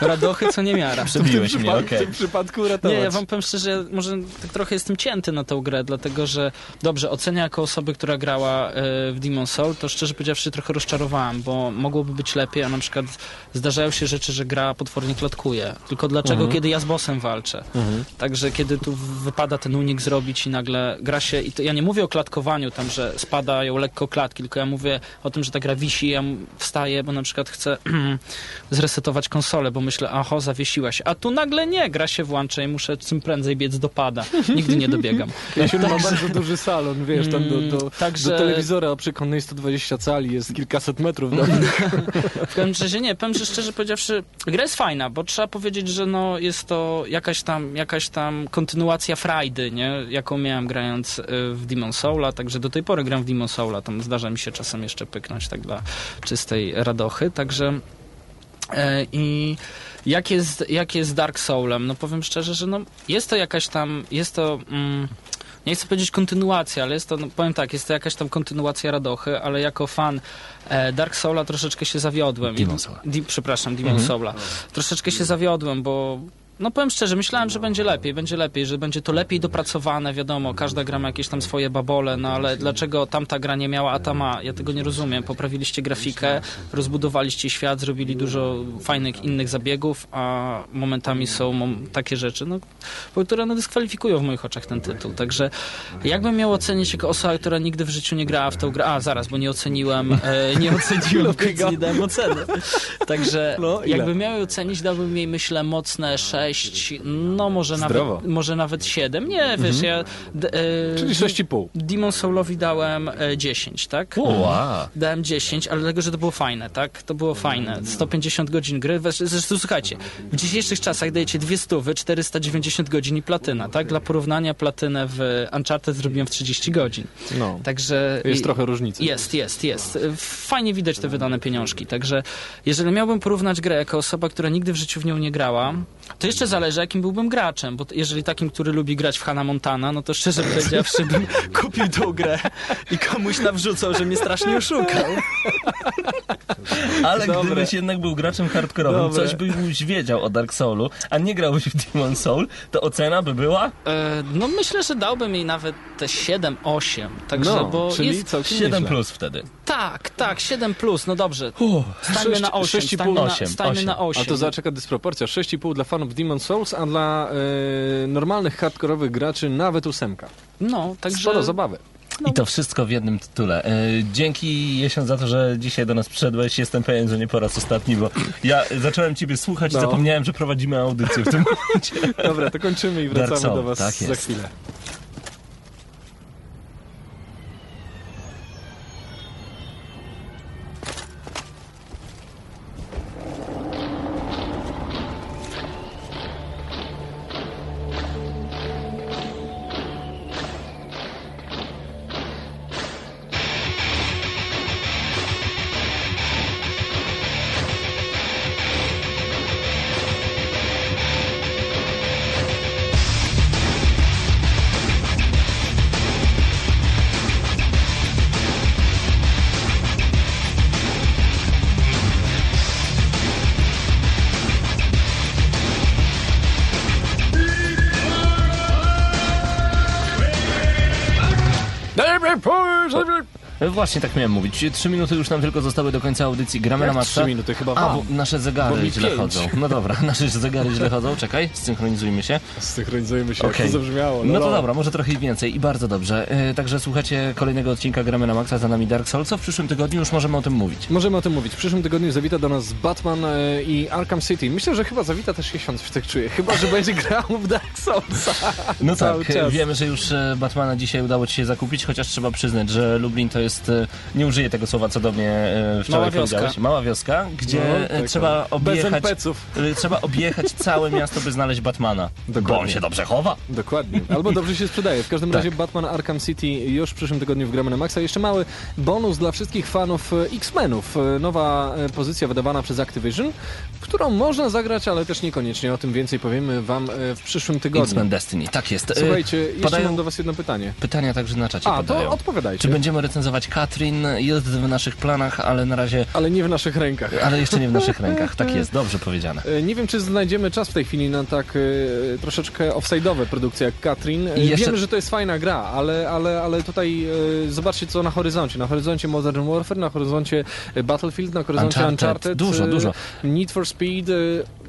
Radochy, co nie miara. Przebiłeś mnie, okej. W tym przypadku Nie, uratować. ja wam powiem szczerze, ja może tak trochę jestem cięty na tę grę, dlatego że dobrze, ocenia jako osoby, która grała e, w Demon Soul, to szczerze powiedziawszy trochę rozczarowałem, bo mogłoby być lepiej, a na przykład zdarzają się rzeczy, że gra potwornie klatkuje. Tylko dlaczego, Mhm. kiedy ja z bossem walczę? Mhm. Także kiedy tu wypada ten unik zrobić i nagle gra się, i to, ja nie mówię o klatkowaniu tam, że spadają lekko klatki, tylko ja mówię o tym, że ta gra wisi, ja wstaję, bo na przykład chcę zresetować konsolę, bo myślę, aho, zawiesiła się. A tu nagle nie, gra się włącza i muszę czym prędzej biec do pada. Nigdy nie dobiegam. Jasiu ma Także- bardzo duży salon, wiesz, tam do, do, Mm, także- do telewizora o przekonnej 120 cali jest kilkaset metrów. W każdym razie nie, powiem, że szczerze powiedziawszy, gra jest fajna, bo trzeba powiedzieć, że no, jest to jakaś tam, jakaś tam kontynuacja frajdy, nie? jaką miałem grając y, w Demon Soula, także do tej pory gram w Demon Soula, tam zdarza mi się czasem jeszcze pyknąć tak dla czystej radochy, także e, i jak jest, jak jest Dark Soulem? No powiem szczerze, że no, jest to jakaś tam, jest to... Mm, nie chcę powiedzieć kontynuacja, ale jest to, no, powiem tak, jest to jakaś tam kontynuacja Radochy, ale jako fan e, Dark Soula troszeczkę się zawiodłem. Demon Soula. Di, przepraszam, Demon Mhm. Soula. Troszeczkę się zawiodłem, bo No powiem szczerze, myślałem, że będzie lepiej, będzie lepiej, że będzie to lepiej dopracowane, wiadomo, każda gra ma jakieś tam swoje babole, no ale dlaczego tamta gra nie miała, a ta ma? Ja tego nie rozumiem. Poprawiliście grafikę, rozbudowaliście świat, zrobili dużo fajnych innych zabiegów, a momentami są takie rzeczy, no, które no, dyskwalifikują w moich oczach ten tytuł. Także jakbym miał ocenić jako osoba, która nigdy w życiu nie grała w tą grę, a zaraz, bo nie oceniłem, e, nie oceniłem, więc nie dałem oceny. Także No, jakbym miał ocenić, dałbym jej myślę mocne 6, no może Zdrowo. nawet, może nawet 7. Nie, wiesz, Mhm. ja... D, e, Czyli 6,5. Demon Soulowi dałem e, 10, tak? Wow. Dałem 10, ale dlatego, że to było fajne, tak? To było fajne. 150 godzin gry. Zresztą słuchajcie, w dzisiejszych czasach dajecie dwie stówy, 490 godzin i platyna, tak? Dla porównania platynę w Uncharted zrobiłem w 30 godzin. No. Także... Jest i- trochę różnicy. Jest, jest, jest. Fajnie widać te wydane pieniążki. Także jeżeli miałbym porównać grę jako osoba, która nigdy w życiu w nią nie grała, to jeszcze zależy, jakim byłbym graczem, bo jeżeli takim, który lubi grać w Hannah Montana, no to szczerze powiedziawszy bym kupił tą grę i komuś nawrzucał, że mnie strasznie oszukał. Ale Dobre. gdybyś jednak był graczem hardkorowym, Dobre. coś byś wiedział o Dark Soulu, a nie grałbyś w Demon Soul, to ocena by była? E, no myślę, że dałbym jej nawet te 7-8. Także, No, bo czyli jest... całkiem 7 nieźle. plus wtedy. Tak, tak, 7 plus, no dobrze. Stańmy na 8, Sześć i stańmy, pół- na, stańmy na 8. A to zaczeka dysproporcja. 6,5 dla fanów Demon Souls, a dla e, normalnych hardkorowych graczy nawet ósemka. No, także... Sporo zabawy. I to wszystko w jednym tytule. E, dzięki Jesion za to, że dzisiaj do nas przyszedłeś. Jestem pewien, że nie po raz ostatni, bo ja zacząłem ciebie słuchać No. i zapomniałem, że prowadzimy audycję w tym momencie. Dobra, to kończymy i wracamy do was tak za chwilę. Właśnie tak miałem mówić. Trzy minuty już nam tylko zostały do końca audycji. Gramy Jak na trzy minuty? Chyba A, wam. bo nasze Bo zegary mi źle pięć. chodzą. No dobra, nasze zegary źle chodzą. Czekaj, synchronizujmy się. Synchronizujmy się, jak Okej. to zabrzmiało. No to no. dobra, może trochę więcej i bardzo dobrze. E, Także słuchacie kolejnego odcinka Gramy na Maxa, za nami Dark Souls. Co w przyszłym tygodniu już możemy o tym mówić. Możemy o tym mówić. W przyszłym tygodniu zawita do nas Batman e, i Arkham City. Myślę, że chyba zawita też Jesiąc, tak czuję. Chyba, że będzie grał w Dark Soulsa. No tak, czas. wiemy, że już e, Batmana dzisiaj udało ci się zakupić, chociaż trzeba przyznać, że Lublin to jest, nie użyję tego słowa, co do mnie e, wczoraj Mała wioska. powiedziałeś. Mała wioska, gdzie No, e, taka. trzeba Bez objechać, e, trzeba objechać całe miasto, by znaleźć Batmana. Bo on Dokładnie. się dobrze chowa. Dokładnie. Albo dobrze się sprzedaje. W każdym Tak. razie Batman Arkham City już w przyszłym tygodniu w Gramy na Maxa. Jeszcze mały bonus dla wszystkich fanów X-Menów. Nowa pozycja wydawana przez Activision, którą można zagrać, ale też niekoniecznie. O tym więcej powiemy wam w przyszłym tygodniu. X-Men Destiny, tak jest. Słuchajcie, jeszcze podają mam do was jedno pytanie. pytania także na czacie A, podają. to odpowiadajcie. Czy będziemy recenzować Katrin? Jest w naszych planach, ale na razie... Ale nie w naszych rękach. Ale jeszcze nie w naszych rękach. Tak jest, dobrze powiedziane. E, Nie wiem, czy znajdziemy czas w tej chwili na tak e, troszeczkę offside'owe produkcje jak Katrin. E, jeszcze- Wiemy, że to jest fajna gra, ale, ale, ale tutaj zobaczcie, co na horyzoncie. Na horyzoncie Modern Warfare, na horyzoncie Battlefield, na horyzoncie Uncharted. Uncharted. Dużo, dużo. Need for Speed.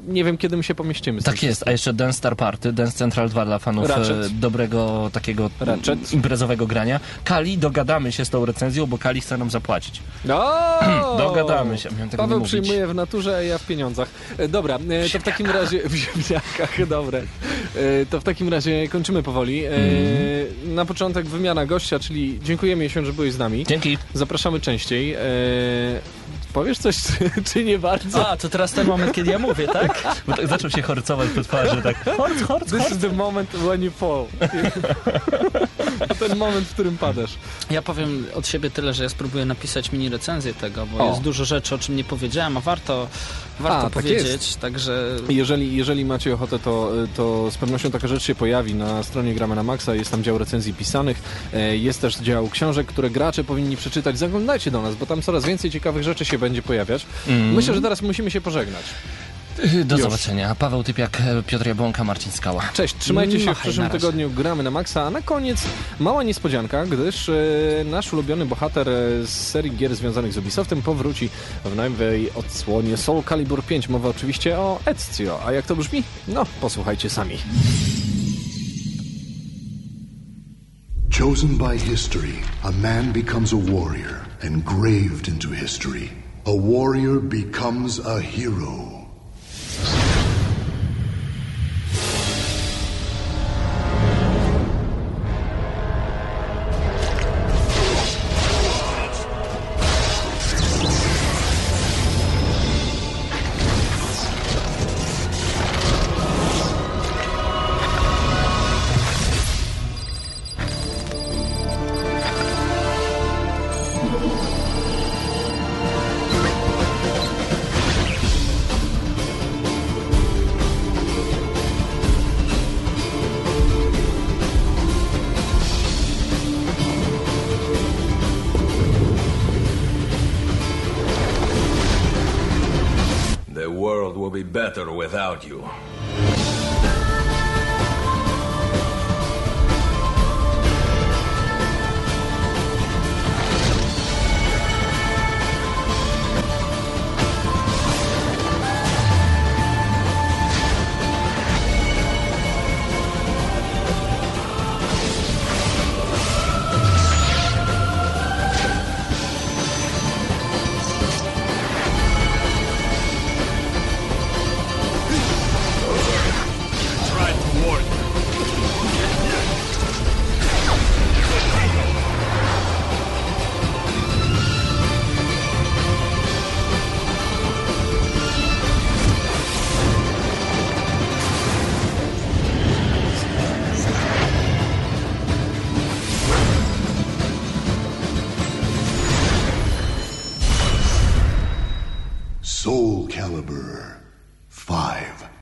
Nie wiem, kiedy my się pomieścimy. Tak jest, a jeszcze Dance Star Party, Dance Central 2 dla fanów Ratchet. e, dobrego takiego Ratchet. imprezowego grania. Kali, dogadamy się z tą recenzją, bo Kali chce nam zapłacić. O! Dogadamy się, miałem tego Paweł przyjmuje w naturze, a ja w pieniądzach. E, Dobra, e, to w takim razie... W ziemniakach, dobre. To w takim razie kończymy powoli. Mhm. Na początek wymiana gościa, czyli dziękujemy Jesiu, że byłeś z nami. Dzięki. Zapraszamy częściej. Powiesz coś, czy, czy nie bardzo? A, to teraz ten moment, kiedy ja mówię, tak? Bo tak zaczął się horcować po twarzy, tak horc, horc, This horc. is the moment when you fall. Ten moment, w którym padasz. Ja powiem od siebie tyle, że ja spróbuję napisać mini recenzję tego, bo O. jest dużo rzeczy, o czym nie powiedziałem, a warto, warto A, tak powiedzieć, jest. także... Jeżeli, jeżeli macie ochotę, to, to z pewnością taka rzecz się pojawi na stronie Gramy na Maxa. Jest tam dział recenzji pisanych. E, Jest też dział książek, które gracze powinni przeczytać. Zaglądajcie do nas, bo tam coraz więcej ciekawych rzeczy się będzie pojawiać. Mm. Myślę, że teraz musimy się pożegnać. Do Już. zobaczenia. Paweł Typiak, e, Piotr Jabłonka, Marcin Skała. Cześć, trzymajcie się w Machaj, przyszłym tygodniu, gramy na maksa, a na koniec mała niespodzianka, gdyż e, nasz ulubiony bohater e, z serii gier związanych z Ubisoftem powróci w nowej odsłonie Soul Calibur 5. Mowa oczywiście o Ezio, a jak to brzmi? No, posłuchajcie sami. Chosen by history, a man becomes a warrior, engraved into history. A warrior becomes a hero.